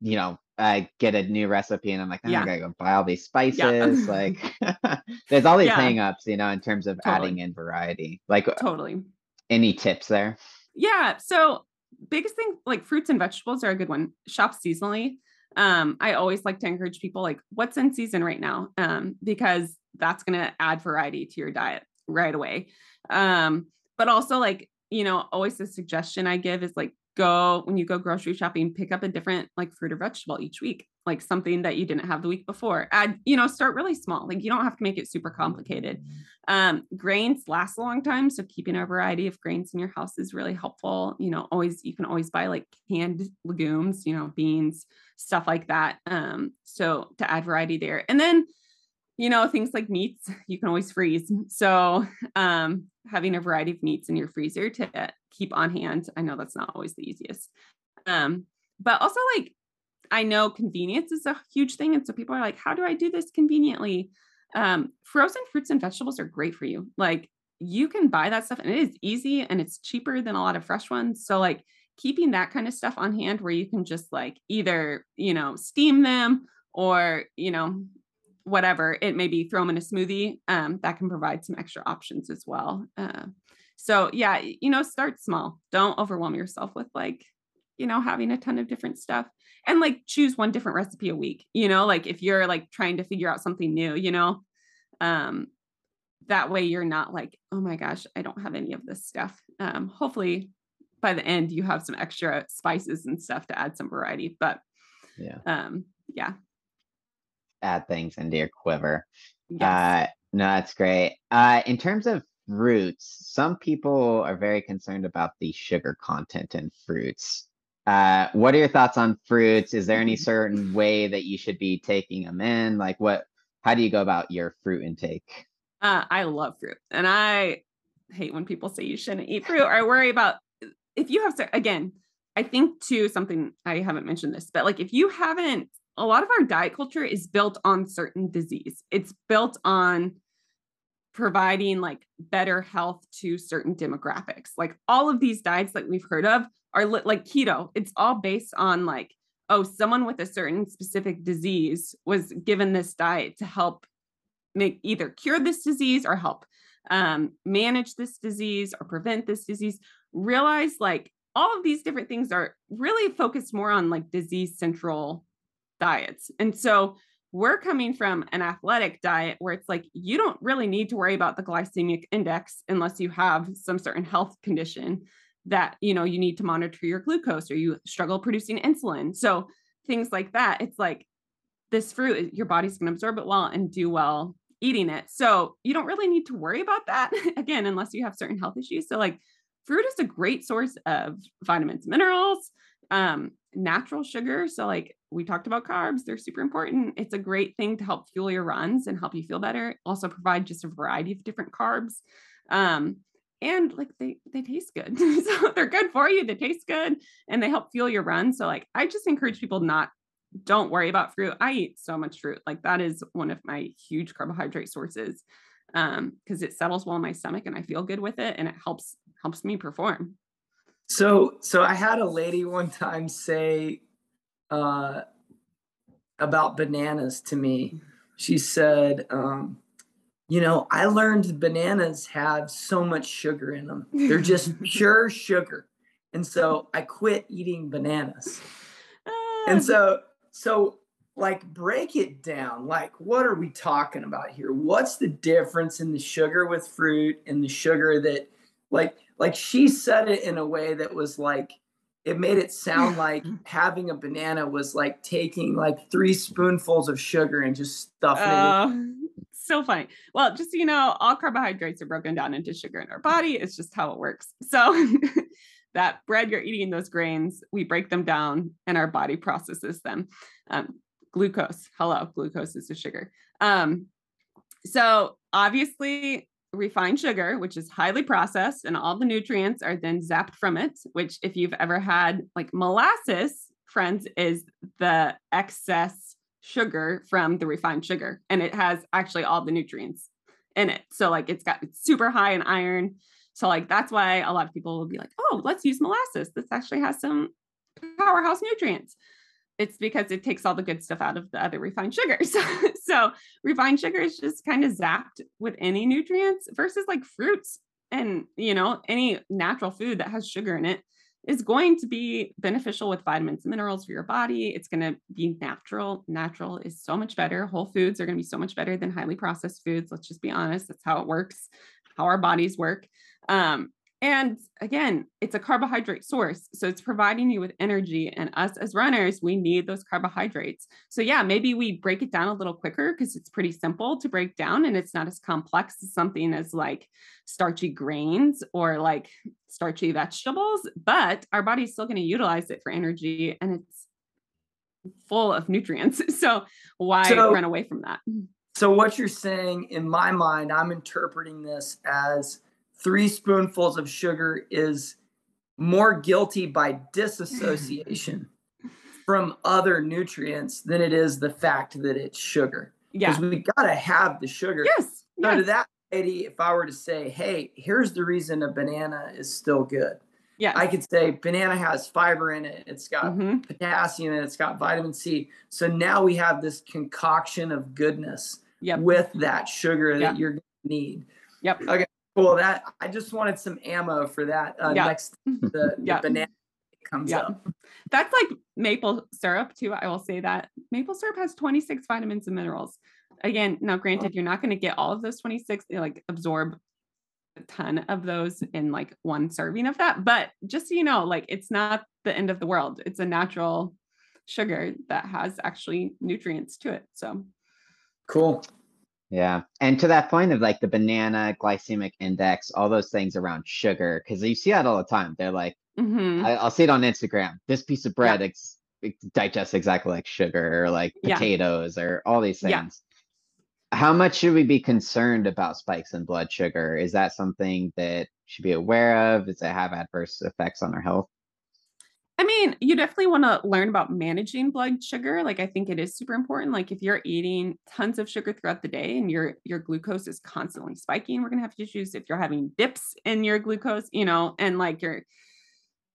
you know, I get a new recipe and I'm like, oh, yeah. I gotta go buy all these spices. Yeah. like, there's all these yeah. hang ups, you know, in terms of totally. adding in variety. Like, totally. Any tips there? Yeah. So biggest thing like fruits and vegetables are a good one. Shop seasonally. Um, I always like to encourage people like what's in season right now, um, because that's gonna add variety to your diet right away. Um, but also like you know, always the suggestion I give is like go when you go grocery shopping, pick up a different like fruit or vegetable each week, like something that you didn't have the week before. Add, you know, start really small. Like you don't have to make it super complicated. Um, grains last a long time. So keeping a variety of grains in your house is really helpful. You know, always you can always buy like canned legumes, you know, beans, stuff like that. Um, so to add variety there. And then you know things like meats you can always freeze so um, having a variety of meats in your freezer to keep on hand i know that's not always the easiest um, but also like i know convenience is a huge thing and so people are like how do i do this conveniently um, frozen fruits and vegetables are great for you like you can buy that stuff and it is easy and it's cheaper than a lot of fresh ones so like keeping that kind of stuff on hand where you can just like either you know steam them or you know whatever it may be, throw them in a smoothie. Um, that can provide some extra options as well. Uh, so yeah, you know, start small. Don't overwhelm yourself with like, you know, having a ton of different stuff and like choose one different recipe a week. You know, like if you're like trying to figure out something new, you know, um, that way you're not like, oh my gosh, I don't have any of this stuff. Um, hopefully by the end you have some extra spices and stuff to add some variety. But yeah, um, yeah, add things into your quiver. Yes. Uh, no, that's great. Uh, in terms of fruits, some people are very concerned about the sugar content in fruits. Uh, what are your thoughts on fruits? Is there any certain way that you should be taking them in? Like, what? How do you go about your fruit intake? Uh, I love fruit, and I hate when people say you shouldn't eat fruit. Or I worry about if you have again. I think too something I haven't mentioned this, but like if you haven't a lot of our diet culture is built on certain disease. It's built on providing like better health to certain demographics. Like all of these diets that we've heard of are li- like keto. It's all based on like, oh, someone with a certain specific disease was given this diet to help make either cure this disease or help um, manage this disease or prevent this disease. Realize like all of these different things are really focused more on like disease central diets. And so we're coming from an athletic diet where it's like you don't really need to worry about the glycemic index unless you have some certain health condition that you know you need to monitor your glucose or you struggle producing insulin so things like that it's like this fruit your body's going to absorb it well and do well eating it so you don't really need to worry about that again unless you have certain health issues so like fruit is a great source of vitamins minerals Um, natural sugar. So, like we talked about carbs, they're super important. It's a great thing to help fuel your runs and help you feel better. Also, provide just a variety of different carbs. Um, and like they they taste good. So they're good for you they taste good and they help fuel your run. So like i just encourage people not don't worry about fruit. I eat so much fruit. Like that is one of my huge carbohydrate sources um because it settles well in my stomach and i feel good with it and it helps helps me perform. So so i had a lady one time say uh about bananas to me. She said um you know, I learned bananas have so much sugar in them. They're just pure sugar. And so I quit eating bananas. And ah. so, so like break it down. Like, what are we talking about here? What's the difference in the sugar with fruit and the sugar that, like, like she said it in a way that was like, it made it sound like having a banana was like taking like three spoonfuls of sugar and just stuffing uh, it so funny. Well, just you know, all carbohydrates are broken down into sugar in our body. It's just how it works. So that bread you're eating, those grains, we break them down and our body processes them. Um, glucose, hello, glucose is a sugar. Um, so obviously, refined sugar, which is highly processed, and all the nutrients are then zapped from it. Which, if you've ever had like molasses, friends, is the excess sugar from the refined sugar and it has actually all the nutrients in it. So like it's got it's super high in iron. So like that's why a lot of people will be like, "Oh, let's use molasses. This actually has some powerhouse nutrients." It's because it takes all the good stuff out of the other refined sugars. so refined sugar is just kind of zapped with any nutrients versus like fruits and you know any natural food that has sugar in it is going to be beneficial with vitamins and minerals for your body. It's going to be natural. Natural is so much better. Whole foods are going to be so much better than highly processed foods. Let's just be honest. That's how it works, how our bodies work. Um, and again, it's a carbohydrate source. So it's providing you with energy. And us as runners, we need those carbohydrates. So, yeah, maybe we break it down a little quicker because it's pretty simple to break down and it's not as complex as something as like starchy grains or like starchy vegetables, but our body's still going to utilize it for energy and it's full of nutrients. So, why so, run away from that? So, what you're saying in my mind, I'm interpreting this as three spoonfuls of sugar is more guilty by disassociation from other nutrients than it is the fact that it's sugar. Yeah. Because we got to have the sugar. Yes. So yes. to that lady, if I were to say, hey, here's the reason a banana is still good. Yeah. I could say banana has fiber in it. It's got mm-hmm. potassium and it. it's got vitamin C. So now we have this concoction of goodness yep. with that sugar that you're going to need. Yep. Okay. Cool. That I just wanted some ammo for that uh, yeah. next the, the yeah. banana comes yeah. up. That's like maple syrup too. I will say that maple syrup has 26 vitamins and minerals. Again, now granted, you're not going to get all of those 26. They like absorb a ton of those in like one serving of that. But just so you know, like it's not the end of the world. It's a natural sugar that has actually nutrients to it. So cool. Yeah. And to that point of like the banana glycemic index, all those things around sugar, because you see that all the time. They're like, mm-hmm. I, will see it on Instagram. This piece of bread yeah. ex- digests exactly like sugar or like potatoes yeah. or all these things. Yeah. How much should we be concerned about spikes in blood sugar? Is that something that should be aware of? Does it have adverse effects on our health? I mean, you definitely want to learn about managing blood sugar. Like I think it is super important. Like if you're eating tons of sugar throughout the day and your your glucose is constantly spiking, we're going to have issues if you're having dips in your glucose, you know, and like you're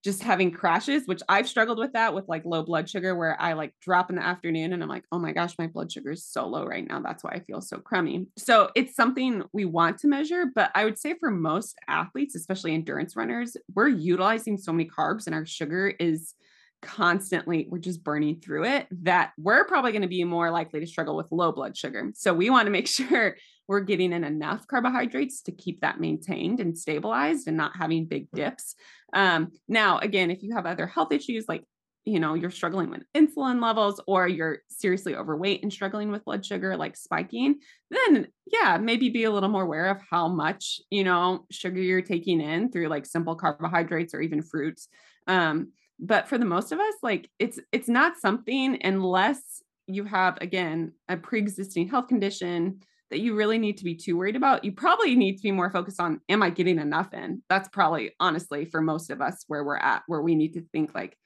just having crashes, which I've struggled with that with like low blood sugar, where I like drop in the afternoon and I'm like, oh my gosh, my blood sugar is so low right now. That's why I feel so crummy. So it's something we want to measure. But I would say for most athletes, especially endurance runners, we're utilizing so many carbs and our sugar is constantly we're just burning through it that we're probably going to be more likely to struggle with low blood sugar. So we want to make sure we're getting in enough carbohydrates to keep that maintained and stabilized and not having big dips. Um, now, again, if you have other health issues like you know you're struggling with insulin levels or you're seriously overweight and struggling with blood sugar like spiking then yeah maybe be a little more aware of how much you know sugar you're taking in through like simple carbohydrates or even fruits. Um, but for the most of us like it's it's not something unless you have again a pre-existing health condition that you really need to be too worried about you probably need to be more focused on am i getting enough in that's probably honestly for most of us where we're at where we need to think like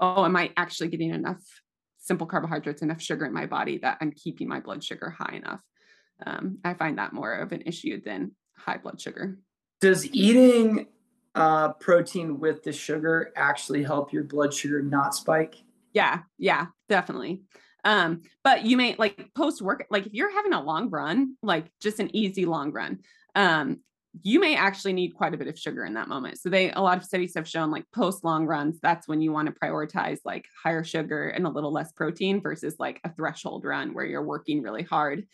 oh am i actually getting enough simple carbohydrates enough sugar in my body that i'm keeping my blood sugar high enough um, i find that more of an issue than high blood sugar does eating uh, protein with the sugar actually help your blood sugar not spike? Yeah, yeah, definitely. Um, but you may like post work, like if you're having a long run, like just an easy long run, um, you may actually need quite a bit of sugar in that moment. So they a lot of studies have shown like post long runs, that's when you want to prioritize like higher sugar and a little less protein versus like a threshold run where you're working really hard.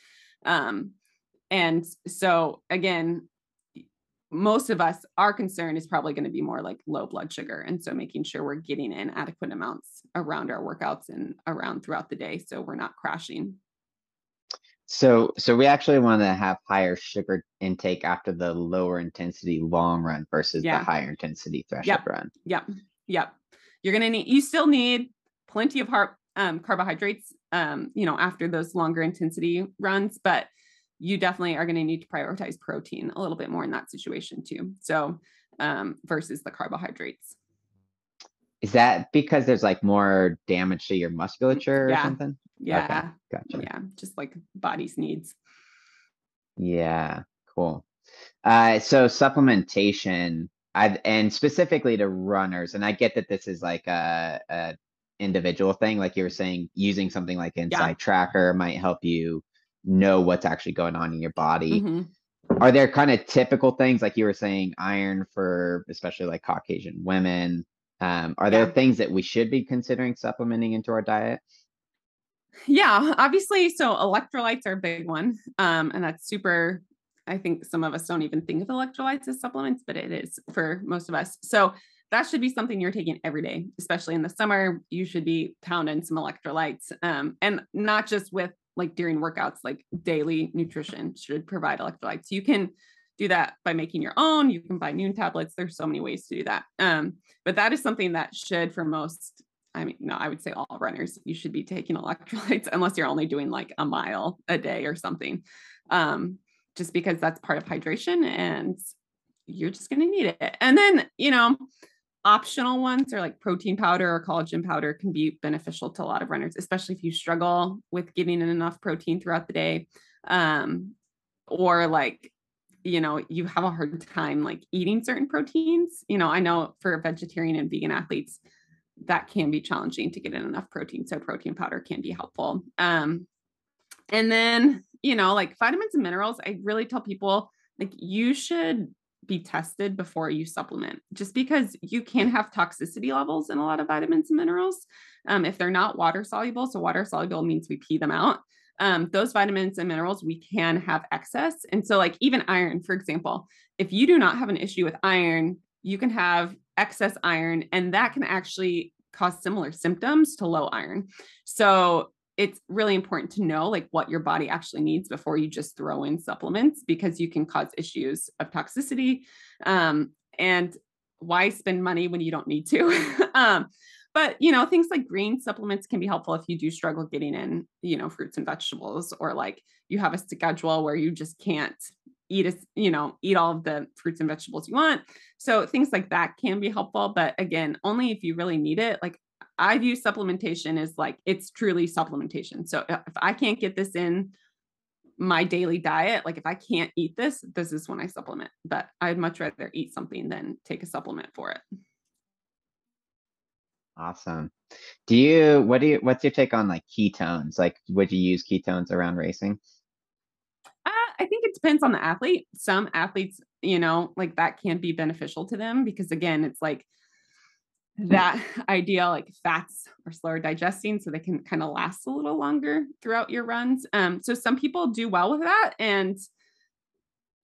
Um, and so again, most of us, our concern is probably going to be more like low blood sugar. And so making sure we're getting in adequate amounts around our workouts and around throughout the day so we're not crashing. So so we actually want to have higher sugar intake after the lower intensity long run versus yeah. the higher intensity threshold yep. run. Yep. Yep. You're gonna need you still need plenty of heart um, carbohydrates um, you know, after those longer intensity runs, but you definitely are going to need to prioritize protein a little bit more in that situation too. So, um, versus the carbohydrates. Is that because there's like more damage to your musculature yeah. or something? Yeah. Okay. Gotcha. Yeah. Just like body's needs. Yeah. Cool. Uh, so supplementation, I've, and specifically to runners, and I get that this is like a, a individual thing, like you were saying, using something like Inside yeah. Tracker might help you know what's actually going on in your body. Mm-hmm. Are there kind of typical things like you were saying, iron for especially like Caucasian women? Um, are there yeah. things that we should be considering supplementing into our diet? Yeah, obviously. So electrolytes are a big one. Um, and that's super. I think some of us don't even think of electrolytes as supplements, but it is for most of us. So that should be something you're taking every day, especially in the summer. You should be pounding some electrolytes, um, and not just with like during workouts, like daily nutrition should provide electrolytes. You can do that by making your own. You can buy Nuun tablets. There's so many ways to do that. Um, but that is something that should, for most, I mean, no, I would say all runners, you should be taking electrolytes unless you're only doing like a mile a day or something. Um, just because that's part of hydration and you're just going to need it. And then, you know, optional ones are like protein powder or collagen powder can be beneficial to a lot of runners, especially if you struggle with getting in enough protein throughout the day. Um, or like, you know, you have a hard time like eating certain proteins. You know, I know for vegetarian and vegan athletes, that can be challenging to get in enough protein. So protein powder can be helpful. Um, and then, you know, like vitamins and minerals, I really tell people like you should be tested before you supplement, just because you can have toxicity levels in a lot of vitamins and minerals um, if they're not water soluble. So, water soluble means we pee them out. Um, those vitamins and minerals we can have excess. And so, like even iron, for example, if you do not have an issue with iron, you can have excess iron, and that can actually cause similar symptoms to low iron. So, it's really important to know like what your body actually needs before you just throw in supplements because you can cause issues of toxicity um, and why spend money when you don't need to? Um, but you know things like green supplements can be helpful if you do struggle getting in you know fruits and vegetables or like you have a schedule where you just can't eat a, you know eat all of the fruits and vegetables you want. So things like that can be helpful but again only if you really need it like I view supplementation as like it's truly supplementation. So if I can't get this in my daily diet, like if I can't eat this, this is when I supplement. But I'd much rather eat something than take a supplement for it. Awesome. Do you what do you what's your take on like ketones? Like would you use ketones around racing? Uh, I think it depends on the athlete. Some athletes, you know, like that can be beneficial to them because again, it's like that idea like fats are slower digesting so they can kind of last a little longer throughout your runs. Um so some people do well with that and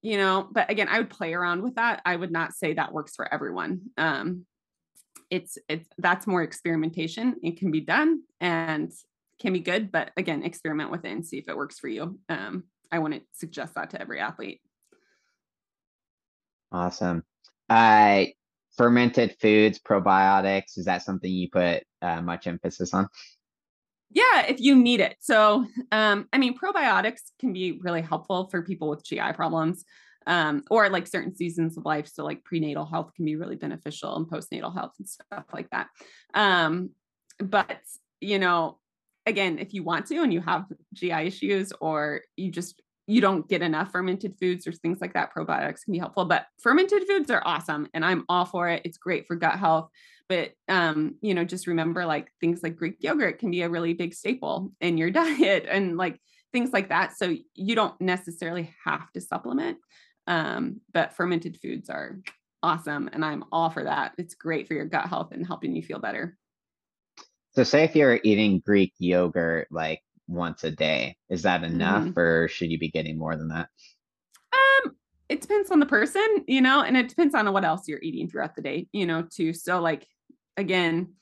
you know but again i would play around with that. I would not say that works for everyone. Um it's it's that's more experimentation. It can be done and can be good but again experiment with it and see if it works for you. Um i wouldn't suggest that to every athlete. Awesome. Uh fermented foods, probiotics, is that something you put uh, much emphasis on? Yeah, if you need it. So, um, I mean, probiotics can be really helpful for people with GI problems um, or like certain seasons of life. So, like prenatal health can be really beneficial and postnatal health and stuff like that. Um, but, you know, again, if you want to and you have GI issues or you just you don't get enough fermented foods or things like that, probiotics can be helpful. But fermented foods are awesome and I'm all for it. It's great for gut health. But um, you know, just remember like things like Greek yogurt can be a really big staple in your diet and like things like that. So you don't necessarily have to supplement. Um, but fermented foods are awesome and I'm all for that. It's great for your gut health and helping you feel better. So say if you're eating Greek yogurt like once a day, is that enough mm-hmm. or should you be getting more than that? Um, it depends on the person, you know, and it depends on what else you're eating throughout the day, you know, too. So like again,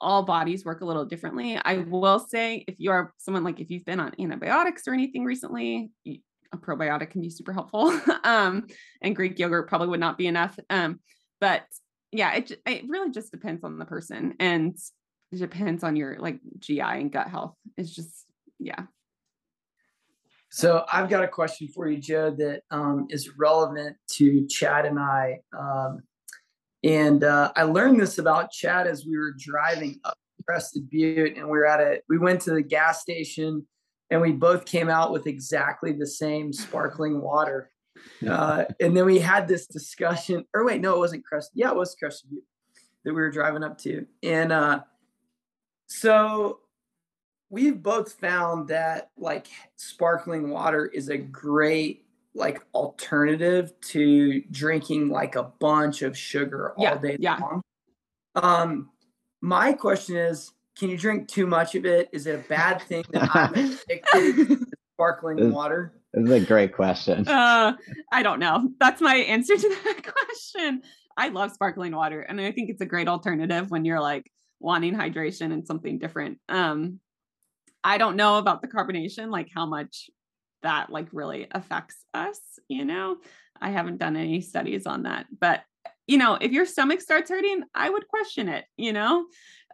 all bodies work a little differently. I will say if you are someone like if you've been on antibiotics or anything recently, a probiotic can be super helpful. um, and Greek yogurt probably would not be enough. Um, but yeah, it it really just depends on the person and it depends on your like GI and gut health. It's just yeah. So I've got a question for you, Joe, that um, is relevant to Chad and I. Um, and uh, I learned this about Chad as we were driving up Crested Butte, and we were at a. We went to the gas station, and we both came out with exactly the same sparkling water. Uh, and then we had this discussion. Or wait, no, it wasn't Crested. Yeah, it was Crested Butte that we were driving up to, and uh, so we've both found that like sparkling water is a great like alternative to drinking like a bunch of sugar all yeah, day yeah. long. Um, my question is, can you drink too much of it? Is it a bad thing that I'm addicted to sparkling water? This is a great question. Uh, I don't know. That's my answer to that question. I love sparkling water, and I think it's a great alternative when you're like wanting hydration and something different. Um, I don't know about the carbonation, like how much that like really affects us, you know. I haven't done any studies on that, but you know, if your stomach starts hurting, I would question it, you know.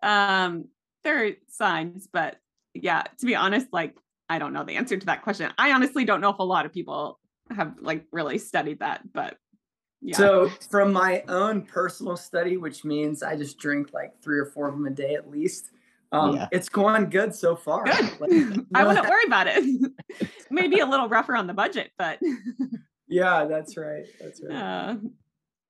Um, there are signs, but yeah, to be honest, like I don't know the answer to that question. I honestly don't know if a lot of people have like really studied that, but yeah. So, from my own personal study, which means I just drink like three or four of them a day at least, um, yeah. it's going good so far. Good. Like, I wouldn't worry about it. Maybe a little rougher on the budget, but yeah, that's right. That's right. Uh,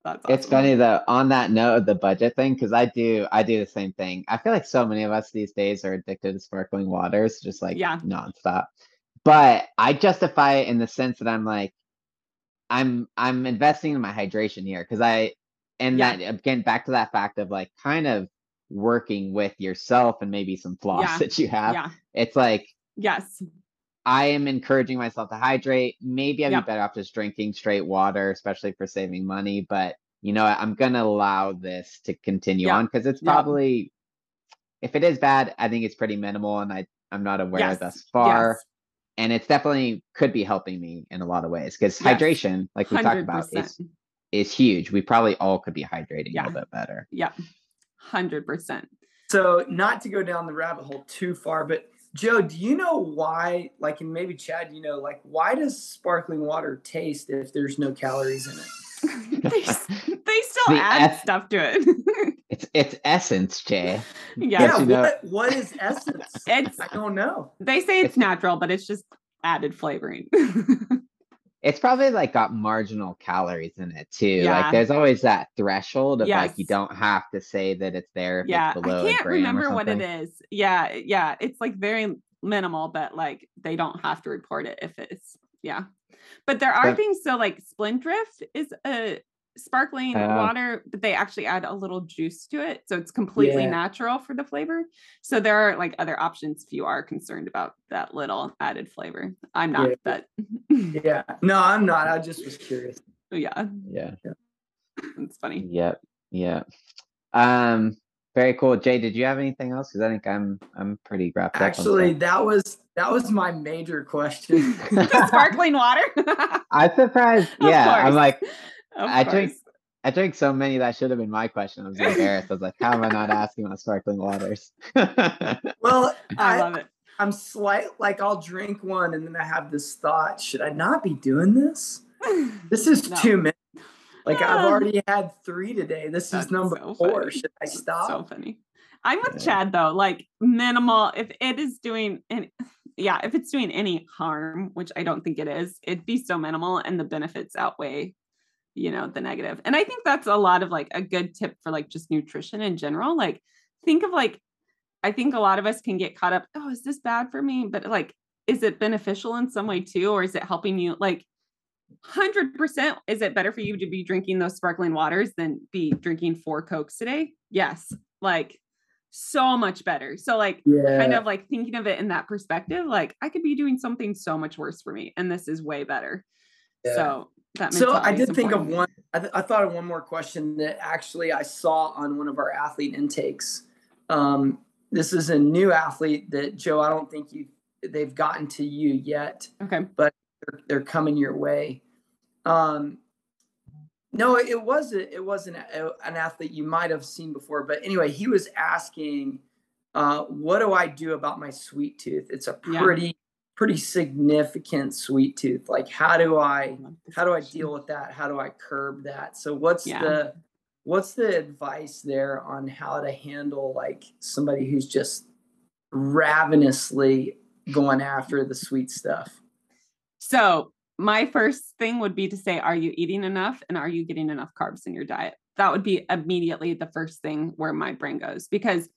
that's awesome. It's funny though. On that note of the budget thing, because I do, I do the same thing. I feel like so many of us these days are addicted to sparkling waters, just like yeah. nonstop. But I justify it in the sense that I'm like, I'm I'm investing in my hydration here because I and yeah. that again back to that fact of like kind of working with yourself and maybe some flaws yeah. that you have. Yeah. It's like yes. I am encouraging myself to hydrate. Maybe I'd yep. be better off just drinking straight water, especially for saving money. But you know, I'm gonna allow this to continue yep. on because it's probably yep. if it is bad, I think it's pretty minimal and I I'm not aware yes. thus far. Yes and it's definitely could be helping me in a lot of ways because yes, hydration like we 100%. talked about is is huge. We probably all could be hydrating yeah. a little bit better. Yeah 100% so not to go down the rabbit hole too far but joe do you know why like and maybe chad you know like why does sparkling water taste if there's no calories in it they, they still the add es- stuff to it. it's it's essence jay. Yeah, you know? what, what is essence? It's i don't know. they say it's natural but it's just added flavoring. It's probably like got marginal calories in it too. Yeah. like there's always that threshold of yes. like you don't have to say that it's there yeah i can't remember what it is. Yeah yeah it's like very minimal but like they don't have to report it if it's yeah. But there are but, things so like Spindrift is a sparkling uh, water, but they actually add a little juice to it. So it's completely yeah. natural for the flavor. So there are like other options if you are concerned about that little added flavor. I'm not, yeah. but yeah. No, I'm not. I just was curious. Yeah. Yeah. yeah. It's funny. Yep. Yeah. Um very cool. Jay, did you have anything else? Because I think I'm I'm pretty wrapped Actually, that was that was my major question. sparkling water. I'm surprised. Yeah, I'm like, of I course. drink I drink so many that should have been my question. I was embarrassed. I was like, how am I not asking about sparkling waters? well, I, I love it. I'm slight like I'll drink one and then I have this thought, should I not be doing this? This is no. too many. Like I've ah. already had three today. This That's is number so four. Funny. Should I stop? so funny. I'm with yeah. Chad though. Like minimal. If it is doing any, yeah, if it's doing any harm, which I don't think it is, it'd be so minimal, and the benefits outweigh, you know, the. And I think that's a lot of like a good tip for like just nutrition in general. Like think of like, I think a lot of us can get caught up. Oh, is this bad for me? But like, is it beneficial in some way too, or is it helping you? Like 100% is it better for you to be drinking those sparkling waters than be drinking four cokes today yes like so much better so like yeah. kind of like thinking of it in that perspective like i could be doing something so much worse for me and this is way better yeah. so that so i did think of one I, th- I, thought of one more question that actually i saw on one of our athlete intakes um, this is a new athlete that joe i don't think you they've gotten to you yet okay but they're, they're coming your way. Um, no, it was a, it was an, an athlete you might have seen before, but anyway, he was asking, uh, "What do I do about my sweet tooth? It's a pretty. Pretty significant sweet tooth. Like, how do I how do I deal with that? How do I curb that? So, what's yeah. the what's the advice there on how to handle like somebody who's just ravenously going after the sweet stuff? So, my first thing would be to say, are you eating enough and are you getting enough carbs in your diet? That would be immediately the first thing where my brain goes because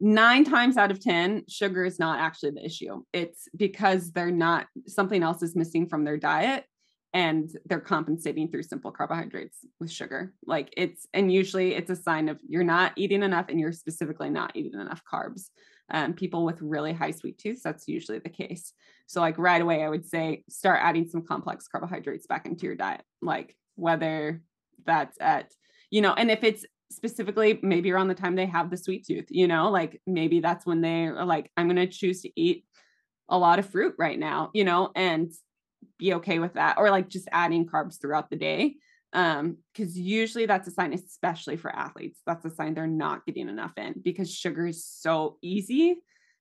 nine times out of 10, sugar is not actually the issue. It's because they're not, something else is missing from their diet and they're compensating through simple carbohydrates with sugar. Like it's, and usually it's a sign of you're not eating enough and you're specifically not eating enough carbs um, people with really high sweet tooth, that's usually the case. So, like right away, I would say start adding some complex carbohydrates back into your diet, like whether that's at, you know, and if it's specifically maybe around the time they have the sweet tooth, you know, like maybe that's when they are like, I'm going to choose to eat a lot of fruit right now, you know, and be okay with that, or like just adding carbs throughout the day um because usually that's a sign especially for athletes that's a sign they're not getting enough in because sugar is so easy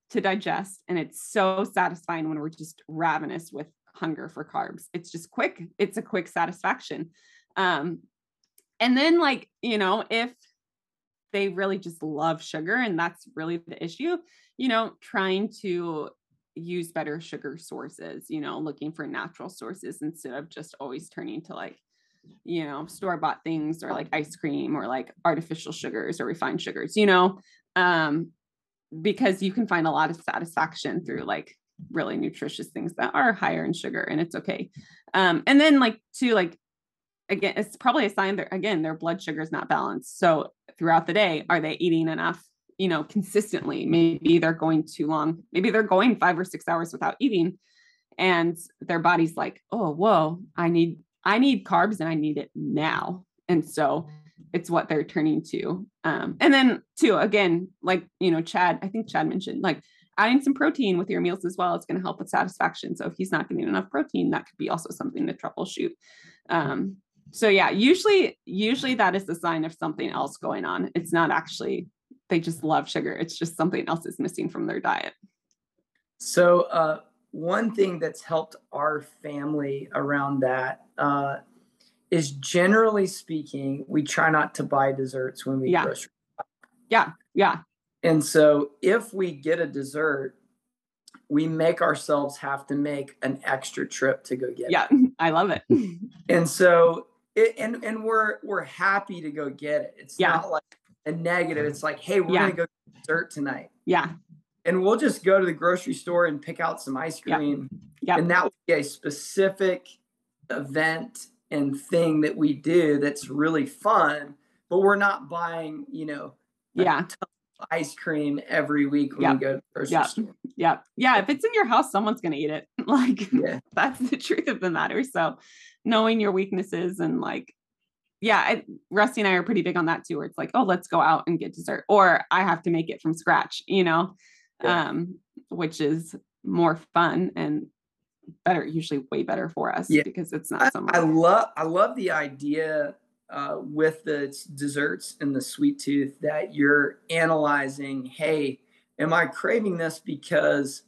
to digest and it's so satisfying when we're just ravenous with hunger for carbs. It's just quick it's a quick satisfaction um and then like you know if they really just love sugar and that's really the issue you know trying to use better sugar sources you know looking for natural sources instead of just always turning to like you know, store bought things or like ice cream or like artificial sugars or refined sugars, you know, um, because you can find a lot of satisfaction through like really nutritious things that are higher in sugar and it's okay. Um, and then like to like, again, it's probably a sign that again, their blood sugar is not balanced. So throughout the day, are they eating enough? You know, consistently, maybe they're going too long. Maybe they're going five or six hours without eating and their body's like, oh, whoa, I need I need carbs and I need it now. And so it's what they're turning to. Um, and then too, again, like, you know, Chad, I think Chad mentioned like adding some protein with your meals as well. It's going to help with satisfaction. So if he's not getting enough protein, that could be also something to troubleshoot. Um, so yeah, usually, usually that is the sign of something else going on. It's not actually, they just love sugar. It's just something else is missing from their diet. So, uh, one thing that's helped our family around that uh, is generally speaking, we try not to buy desserts when we yeah. grocery shop. Yeah, yeah. And so if we get a dessert, we make ourselves have to make an extra trip to go get yeah, it. Yeah, I love it. and so it, and and we're we're happy to go get it. It's yeah. not like a negative. It's like, hey, we're yeah. gonna go dessert tonight. Yeah and we'll just go to the grocery store and pick out some ice cream. Yeah. And that would be a specific event and thing that we do that's really fun, but we're not buying, you know, yeah, ice cream every week when yep. we go to the grocery yep. store. Yeah. Yeah. If it's in your house, someone's gonna eat it. like yeah. that's the truth of the matter. So knowing your weaknesses and like yeah, I, Rusty and I are pretty big on that too, where it's like, oh, let's go out and get dessert, or I have to make it from scratch, you know? yeah. um, which is more fun and better, usually way better for us yeah. because it's not so much. I, I love I love the idea uh, with the desserts and the sweet tooth that you're analyzing hey am i craving this because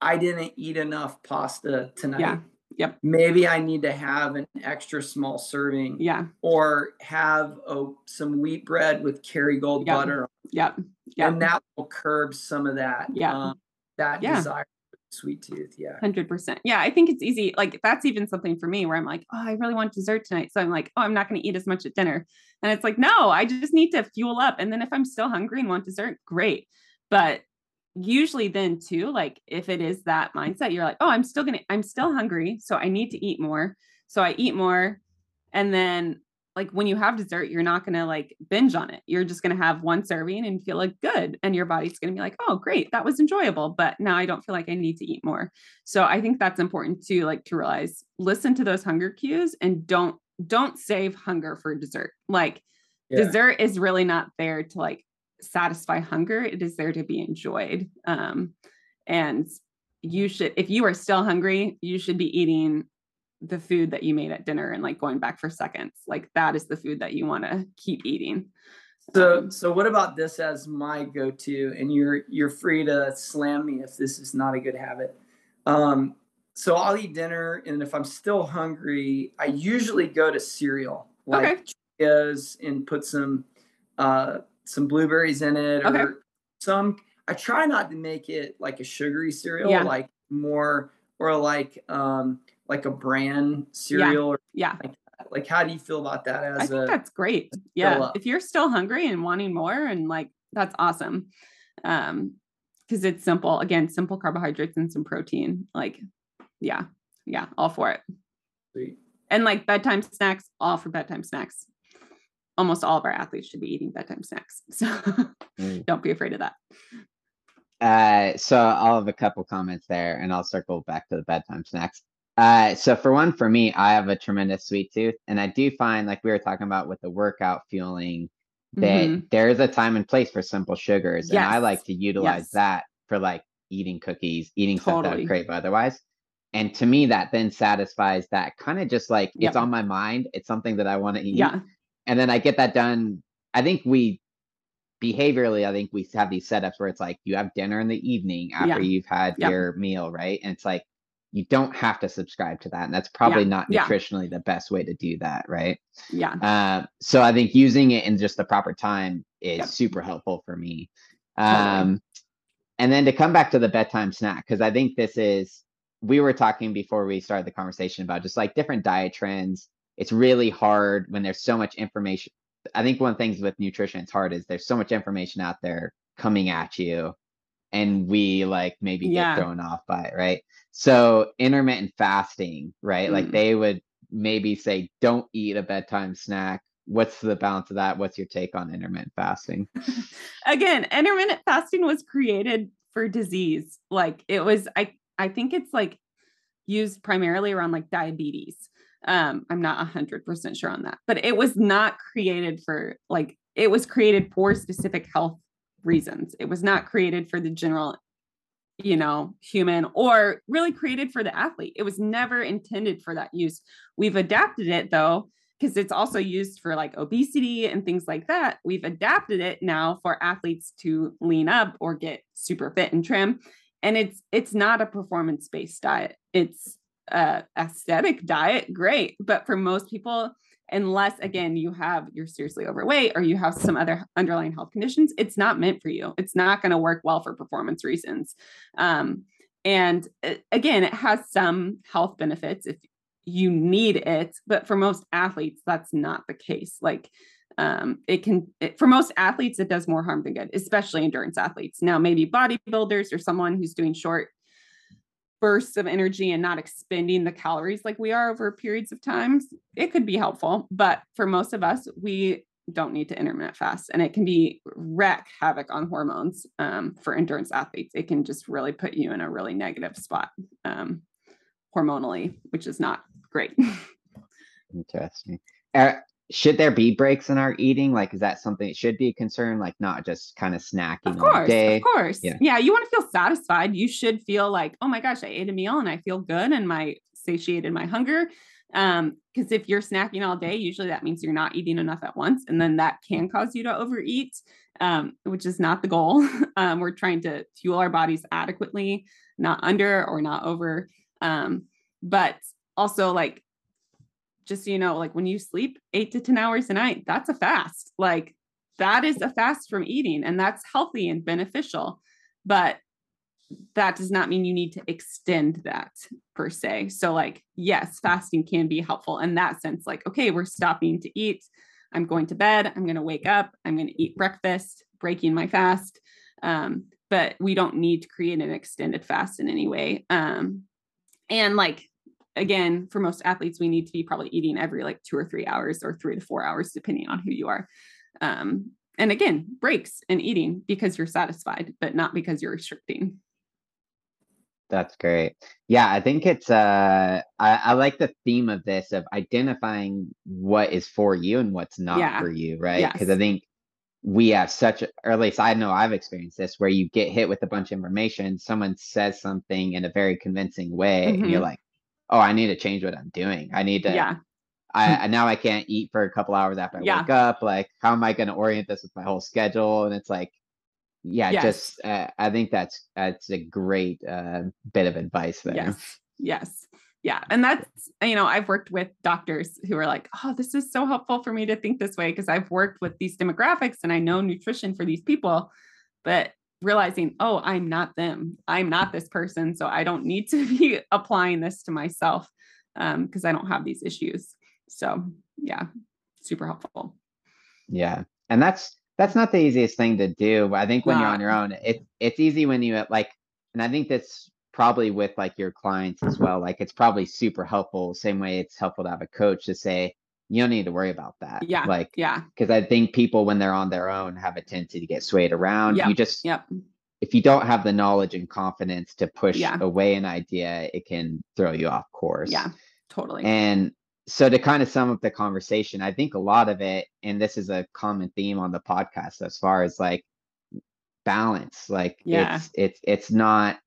i didn't eat enough pasta tonight yeah Yep. Maybe I need to have an extra small serving. Yeah. Or have a, some wheat bread with Kerrygold yep. butter. Yep. Yep. And that will curb some of that. Yeah. Um, that yeah. desire sweet tooth. Yeah. 100%. Yeah. I think it's easy. Like that's even something for me where I'm like, oh, I really want dessert tonight. So I'm like, oh, I'm not going to eat as much at dinner. And it's like, no, I just need to fuel up. And then if I'm still hungry and want dessert, great. But usually then too like if it is that mindset you're like oh i'm still gonna i'm still hungry so i need to eat more so i eat more and then like when you have dessert you're not gonna like binge on it. You're just gonna have one serving and feel like good and your body's gonna be like oh great that was enjoyable but now i don't feel like i need to eat more. So i think that's important to like to realize listen to those hunger cues and don't don't save hunger for dessert. Like yeah. dessert is really not there to like satisfy hunger it is there to be enjoyed um, and you should if you are still hungry you should be eating the food that you made at dinner and like going back for seconds. Like that is the food that you want to keep eating. So um, so what about this as my go-to and you're you're free to slam me if this is not a good habit. Um so i'll eat dinner and if i'm still hungry i usually go to cereal like okay. and put some uh some blueberries in it okay. or some I try not to make it like a sugary cereal, yeah. like more or like um like a bran cereal yeah. yeah. Like, like how do you feel about that as I think a, that's great. Yeah. If you're still hungry and wanting more and like that's awesome. Um because it's simple. Again, simple carbohydrates and some protein. Like, yeah, yeah, all for it. Sweet. And like bedtime snacks, all for bedtime snacks almost all of our athletes should be eating bedtime snacks. So mm. don't be afraid of that. Uh, so I'll have a couple comments there and I'll circle back to the bedtime snacks. Uh, so for one, for me, I have a tremendous sweet tooth, and I do find, like we were talking about with the workout fueling, that mm-hmm. there is a time and place for simple sugars, yes. and I like to utilize yes. that for like eating cookies, eating totally. stuff that I crave otherwise. And to me, that then satisfies that kind of just like yep. it's on my mind. It's something that I want to eat. Yeah and then I get that done. I think we behaviorally, I think we have these setups where it's like you have dinner in the evening after yeah. you've had yep. your meal, right? And it's like you don't have to subscribe to that. And that's probably yeah. not nutritionally yeah. the best way to do that, right? Yeah. Uh, so I think using it in just the proper time is yep. super helpful for me. Um, and then to come back to the bedtime snack, because I think this is, we were talking before we started the conversation about just like different diet trends it's really hard when there's so much information. I think one of the things with nutrition it's hard is there's so much information out there coming at you and we like maybe yeah. get thrown off by it, right? So intermittent fasting, right? Mm. Like they would maybe say don't eat a bedtime snack. What's the balance of that? What's your take on intermittent fasting? Again, intermittent fasting was created for disease. Like it was I I think it's like used primarily around like diabetes um, I'm not 100% sure on that, but it was not created for like, it was created for specific health reasons. It was not created for the general, you know, human or really created for the athlete. It was never intended for that use. We've adapted it though, because it's also used for like obesity and things like that. We've adapted it now for athletes to lean up or get super fit and trim. And it's it's not a performance based diet. It's uh, aesthetic diet, great. But for most people, unless again you have you're seriously overweight or you have some other underlying health conditions, it's not meant for you. It's not going to work well for performance reasons. Um, and again, it has some health benefits if you need it, but for most athletes, that's not the case. Like um, it can it, for most athletes it does more harm than good especially endurance athletes now maybe bodybuilders or someone who's doing short bursts of energy and not expending the calories like we are over periods of times, it could be helpful. But for most of us, we don't need to intermittent fast and it can be wreck havoc on hormones um, for endurance athletes. It can just really put you in a really negative spot um, hormonally, which is not great. Interesting. Should there be breaks in our eating? Like, is that something that should be a concern? Like, not just kind of snacking of course, all day. Of course. Yeah. yeah. You want to feel satisfied. You should feel like, oh my gosh, I ate a meal and I feel good and my satiated my hunger. Um, because if you're snacking all day, usually that means you're not eating enough at once, and then that can cause you to overeat, um, which is not the goal. um, we're trying to fuel our bodies adequately, not under or not over. Um, but also like just so you know, like when you sleep eight to 10 hours a night, that's a fast. Like that is a fast from eating, and that's healthy and beneficial. But that does not mean you need to extend that per se. So, like, yes, fasting can be helpful in that sense. Like, okay, we're stopping to eat. I'm going to bed. I'm going to wake up. I'm going to eat breakfast, breaking my fast. Um, but we don't need to create an extended fast in any way. Um, and like, again, for most athletes, we need to be probably eating every like two or three hours or three to four hours, depending on who you are. Um, and again, breaks and eating because you're satisfied, but not because you're restricting. That's great. Yeah, I think it's uh I, I like the theme of this of identifying what is for you and what's not Yeah. for you, right? Because I think we have such or at least I know I've experienced this where you get hit with a bunch of information, someone says something in a very convincing way, and you're Mhm. like, oh, I need to change what I'm doing. I need to Yeah. I now I can't eat for a couple hours after I Yeah. wake up. Like, how am I going to orient this with my whole schedule? And it's like, yeah, Yes. just uh, I think that's that's a great uh, bit of advice there. Yes. Yes. Yeah. And that's, you know, I've worked with doctors who are like, oh, this is so helpful for me to think this way because I've worked with these demographics and I know nutrition for these people, but realizing, oh, I'm not them. I'm not this person. So I don't need to be applying this to myself um, because I don't have these issues. So yeah, super helpful. Yeah, and that's that's not the easiest thing to do. But I think when you're on your own, it it's easy when you like, and I think that's probably with like your clients as well. Like, it's probably super helpful. Same way it's helpful to have a coach to say you don't need to worry about that. Yeah. like Yeah. because I think people when they're on their own have a tendency to get swayed around. Yep, You just Yep. if you don't have the knowledge and confidence to push Yeah. away an idea, it can throw you off course. Yeah. Totally. And so to kind of sum up the conversation, I think a lot of it, and this is a common theme on the podcast as far as like balance, like Yeah. it's it's it's not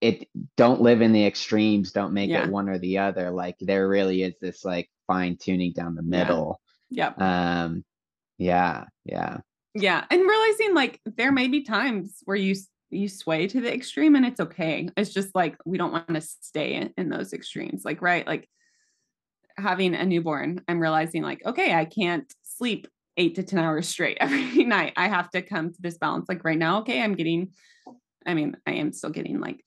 it don't live in the extremes, don't make Yeah. it one or the other. Like there really is this like fine tuning down the Yeah. middle. yep. Um yeah, yeah. Yeah, and realizing like there may be times where you you sway to the extreme and it's okay. It's just like we don't want to stay in, in those extremes. Like right, like having a newborn, I'm realizing like okay, I can't sleep 8 to 10 hours straight every night. I have to come to this balance like right now, okay, I'm getting I mean, I am still getting like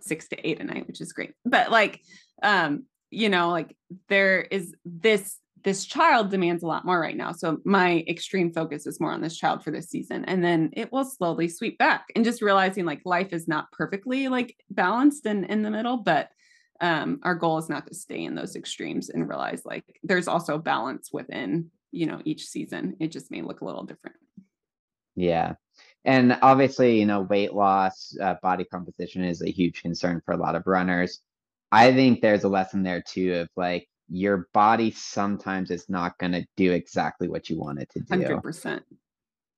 6 to 8 a night, which is great. But like um you know, like there is this this child demands a lot more right now. So my extreme focus is more on this child for this season. And then it will slowly sweep back and just realizing like life is not perfectly like balanced and in the middle, but um our goal is not to stay in those extremes and realize like there's also balance within, you know, each season. It just may look a little different. Yeah. And obviously, you know, weight loss, uh, body composition is a huge concern for a lot of runners. I think there's a lesson there too of like your body sometimes is not going to do exactly what you want it to do. 100%.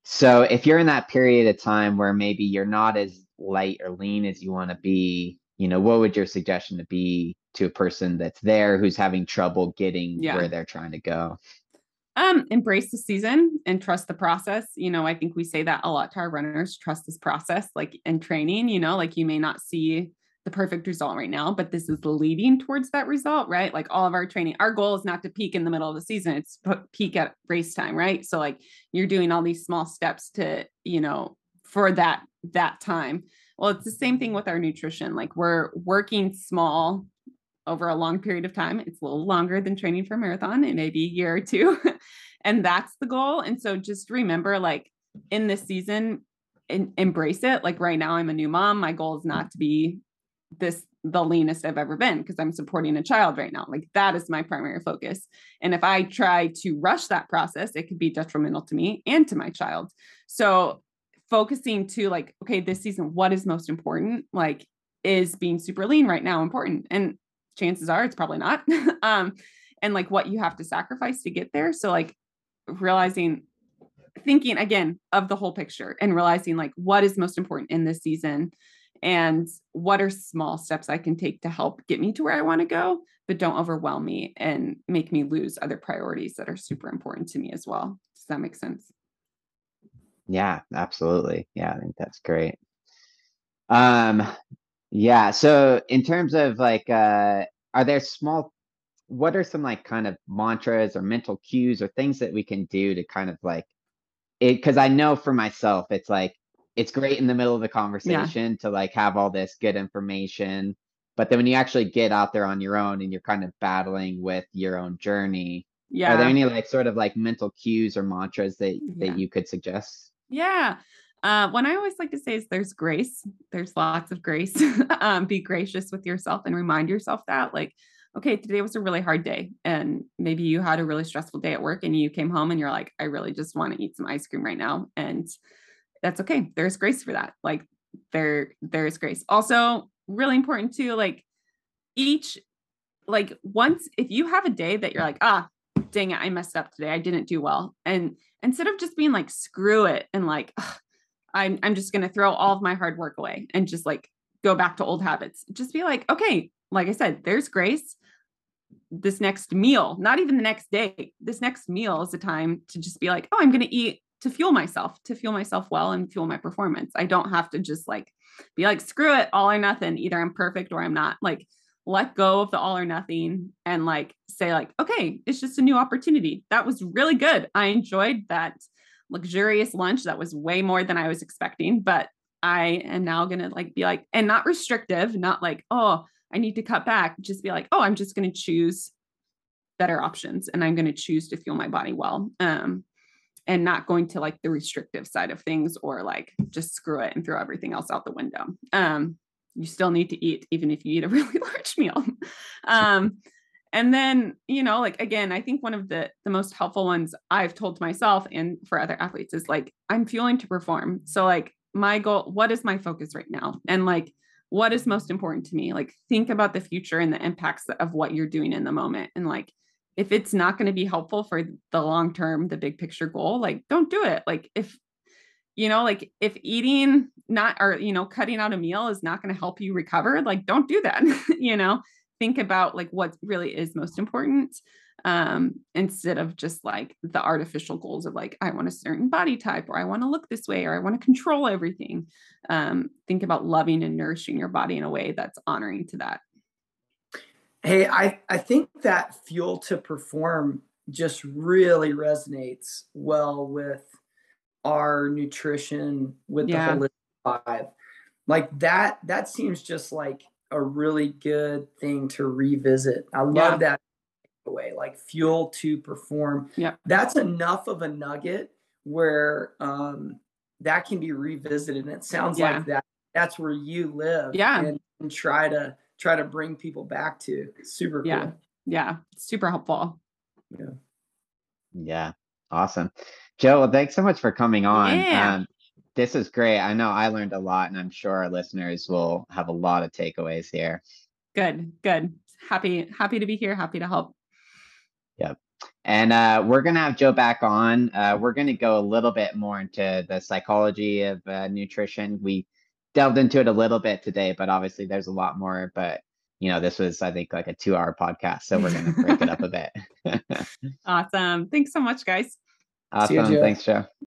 So if you're in that period of time where maybe you're not as light or lean as you want to be, you know, what would your suggestion to be to a person that's there who's having trouble getting Yeah. where they're trying to go? um embrace the season and trust the process you know i think we say that a lot to our runners trust this process like in training you know like you may not see the perfect result right now but this is leading towards that result right like all of our training our goal is not to peak in the middle of the season it's peak at race time right so like you're doing all these small steps to you know for that that time well it's the same thing with our nutrition like we're working small over a long period of time. It's a little longer than training for a marathon. It may be a year or two. and that's the goal. And so just remember, like in this season, embrace it. Like right now, I'm a new mom. My goal is not to be this the leanest I've ever been because I'm supporting a child right now. Like that is my primary focus. And if I try to rush that process, it could be detrimental to me and to my child. So focusing to like, okay, this season, what is most important? Like, is being super lean right now important? And chances are it's probably not. um, and like what you have to sacrifice to get there. So like realizing thinking again of the whole picture and realizing like what is most important in this season and what are small steps I can take to help get me to where I want to go, but don't overwhelm me and make me lose other priorities that are super important to me as well. Does that make sense? Yeah, absolutely. Yeah, I think that's great. Um, yeah. So in terms of like, uh, are there small, what are some like kind of mantras or mental cues or things that we can do to kind of like it? Because I know for myself, it's like it's great in the middle of the Yeah. conversation to like have all this good information, but then when you actually get out there on your own and you're kind of battling with your own journey, yeah are there any like sort of like mental cues or mantras that Yeah. that you could suggest? Yeah. Uh, one I always like to say is there's grace. There's lots of grace. um, be gracious with yourself and remind yourself that, like, okay, today was a really hard day. And maybe you had a really stressful day at work and you came home and you're like, I really just want to eat some ice cream right now. And that's okay. There's grace for that. Like there, there's grace. Also, really important too, like each like once if you have a day that you're like, ah, dang it, I messed up today. I didn't do well. And instead of just being like, screw it, and like, I'm I'm just gonna throw all of my hard work away and just like go back to old habits. Just be like, okay, like I said, there's grace. This next meal, not even the next day, this next meal is a time to just be like, oh, I'm gonna eat to fuel myself, to fuel myself well and fuel my performance. I don't have to just like be like, screw it, all or nothing. Either I'm perfect or I'm not. Like let go of the all or nothing and like say like okay it's just a new opportunity that was really good i enjoyed that luxurious lunch that was way more than i was expecting but i am now to like be like and not restrictive not like oh i need to cut back just be like oh i'm just to choose better options and i'm to choose to fuel my body well um and not going to like the restrictive side of things or like just screw it and throw everything else out the window. Um you still need to eat even if you eat a really large meal. Um and then you know like again i think one of the the most helpful ones i've told myself and for other athletes is like i'm fueling to perform. So like my goal what is my focus right now? And like what is most important to me? Like think about the future and the impacts of what you're doing in the moment. And like if it's not going to be helpful for the long term the big picture goal like don't do it. Like if you know like if eating not or you know cutting out a meal is not going to help you recover like don't do that you know? Think about like what really is most important um instead of just like the artificial goals of like i want a certain body type or i want to look this way or i want to control everything. Um think about loving and nourishing your body in a way that's honoring to that Hey, I, I think that fuel to perform just really resonates well with our nutrition with Yeah. the holistic five. Like that, that seems just like a really good thing to revisit. I love Yeah. that way, like fuel to perform. Yeah. That's enough of a nugget where um that can be revisited. And it sounds Yeah. like that that's where you live Yeah. and, and try to try to bring people back to. Super cool. Yeah. yeah super helpful Yeah, Yeah. awesome. Joe, well, thanks so much for coming on. Yeah. Um, this is great. I know I learned a lot, and I'm sure our listeners will have a lot of takeaways here. good good happy happy to be here happy to help Yeah, And uh, we're gonna have Joe back on. Uh, we're gonna go a little bit more into the psychology of uh, nutrition. We delved into it a little bit today, but obviously there's a lot more. But you know, this was I think like a two-hour podcast, so we're gonna break it up a bit. awesome thanks so much guys See you, awesome. Thanks, Joe.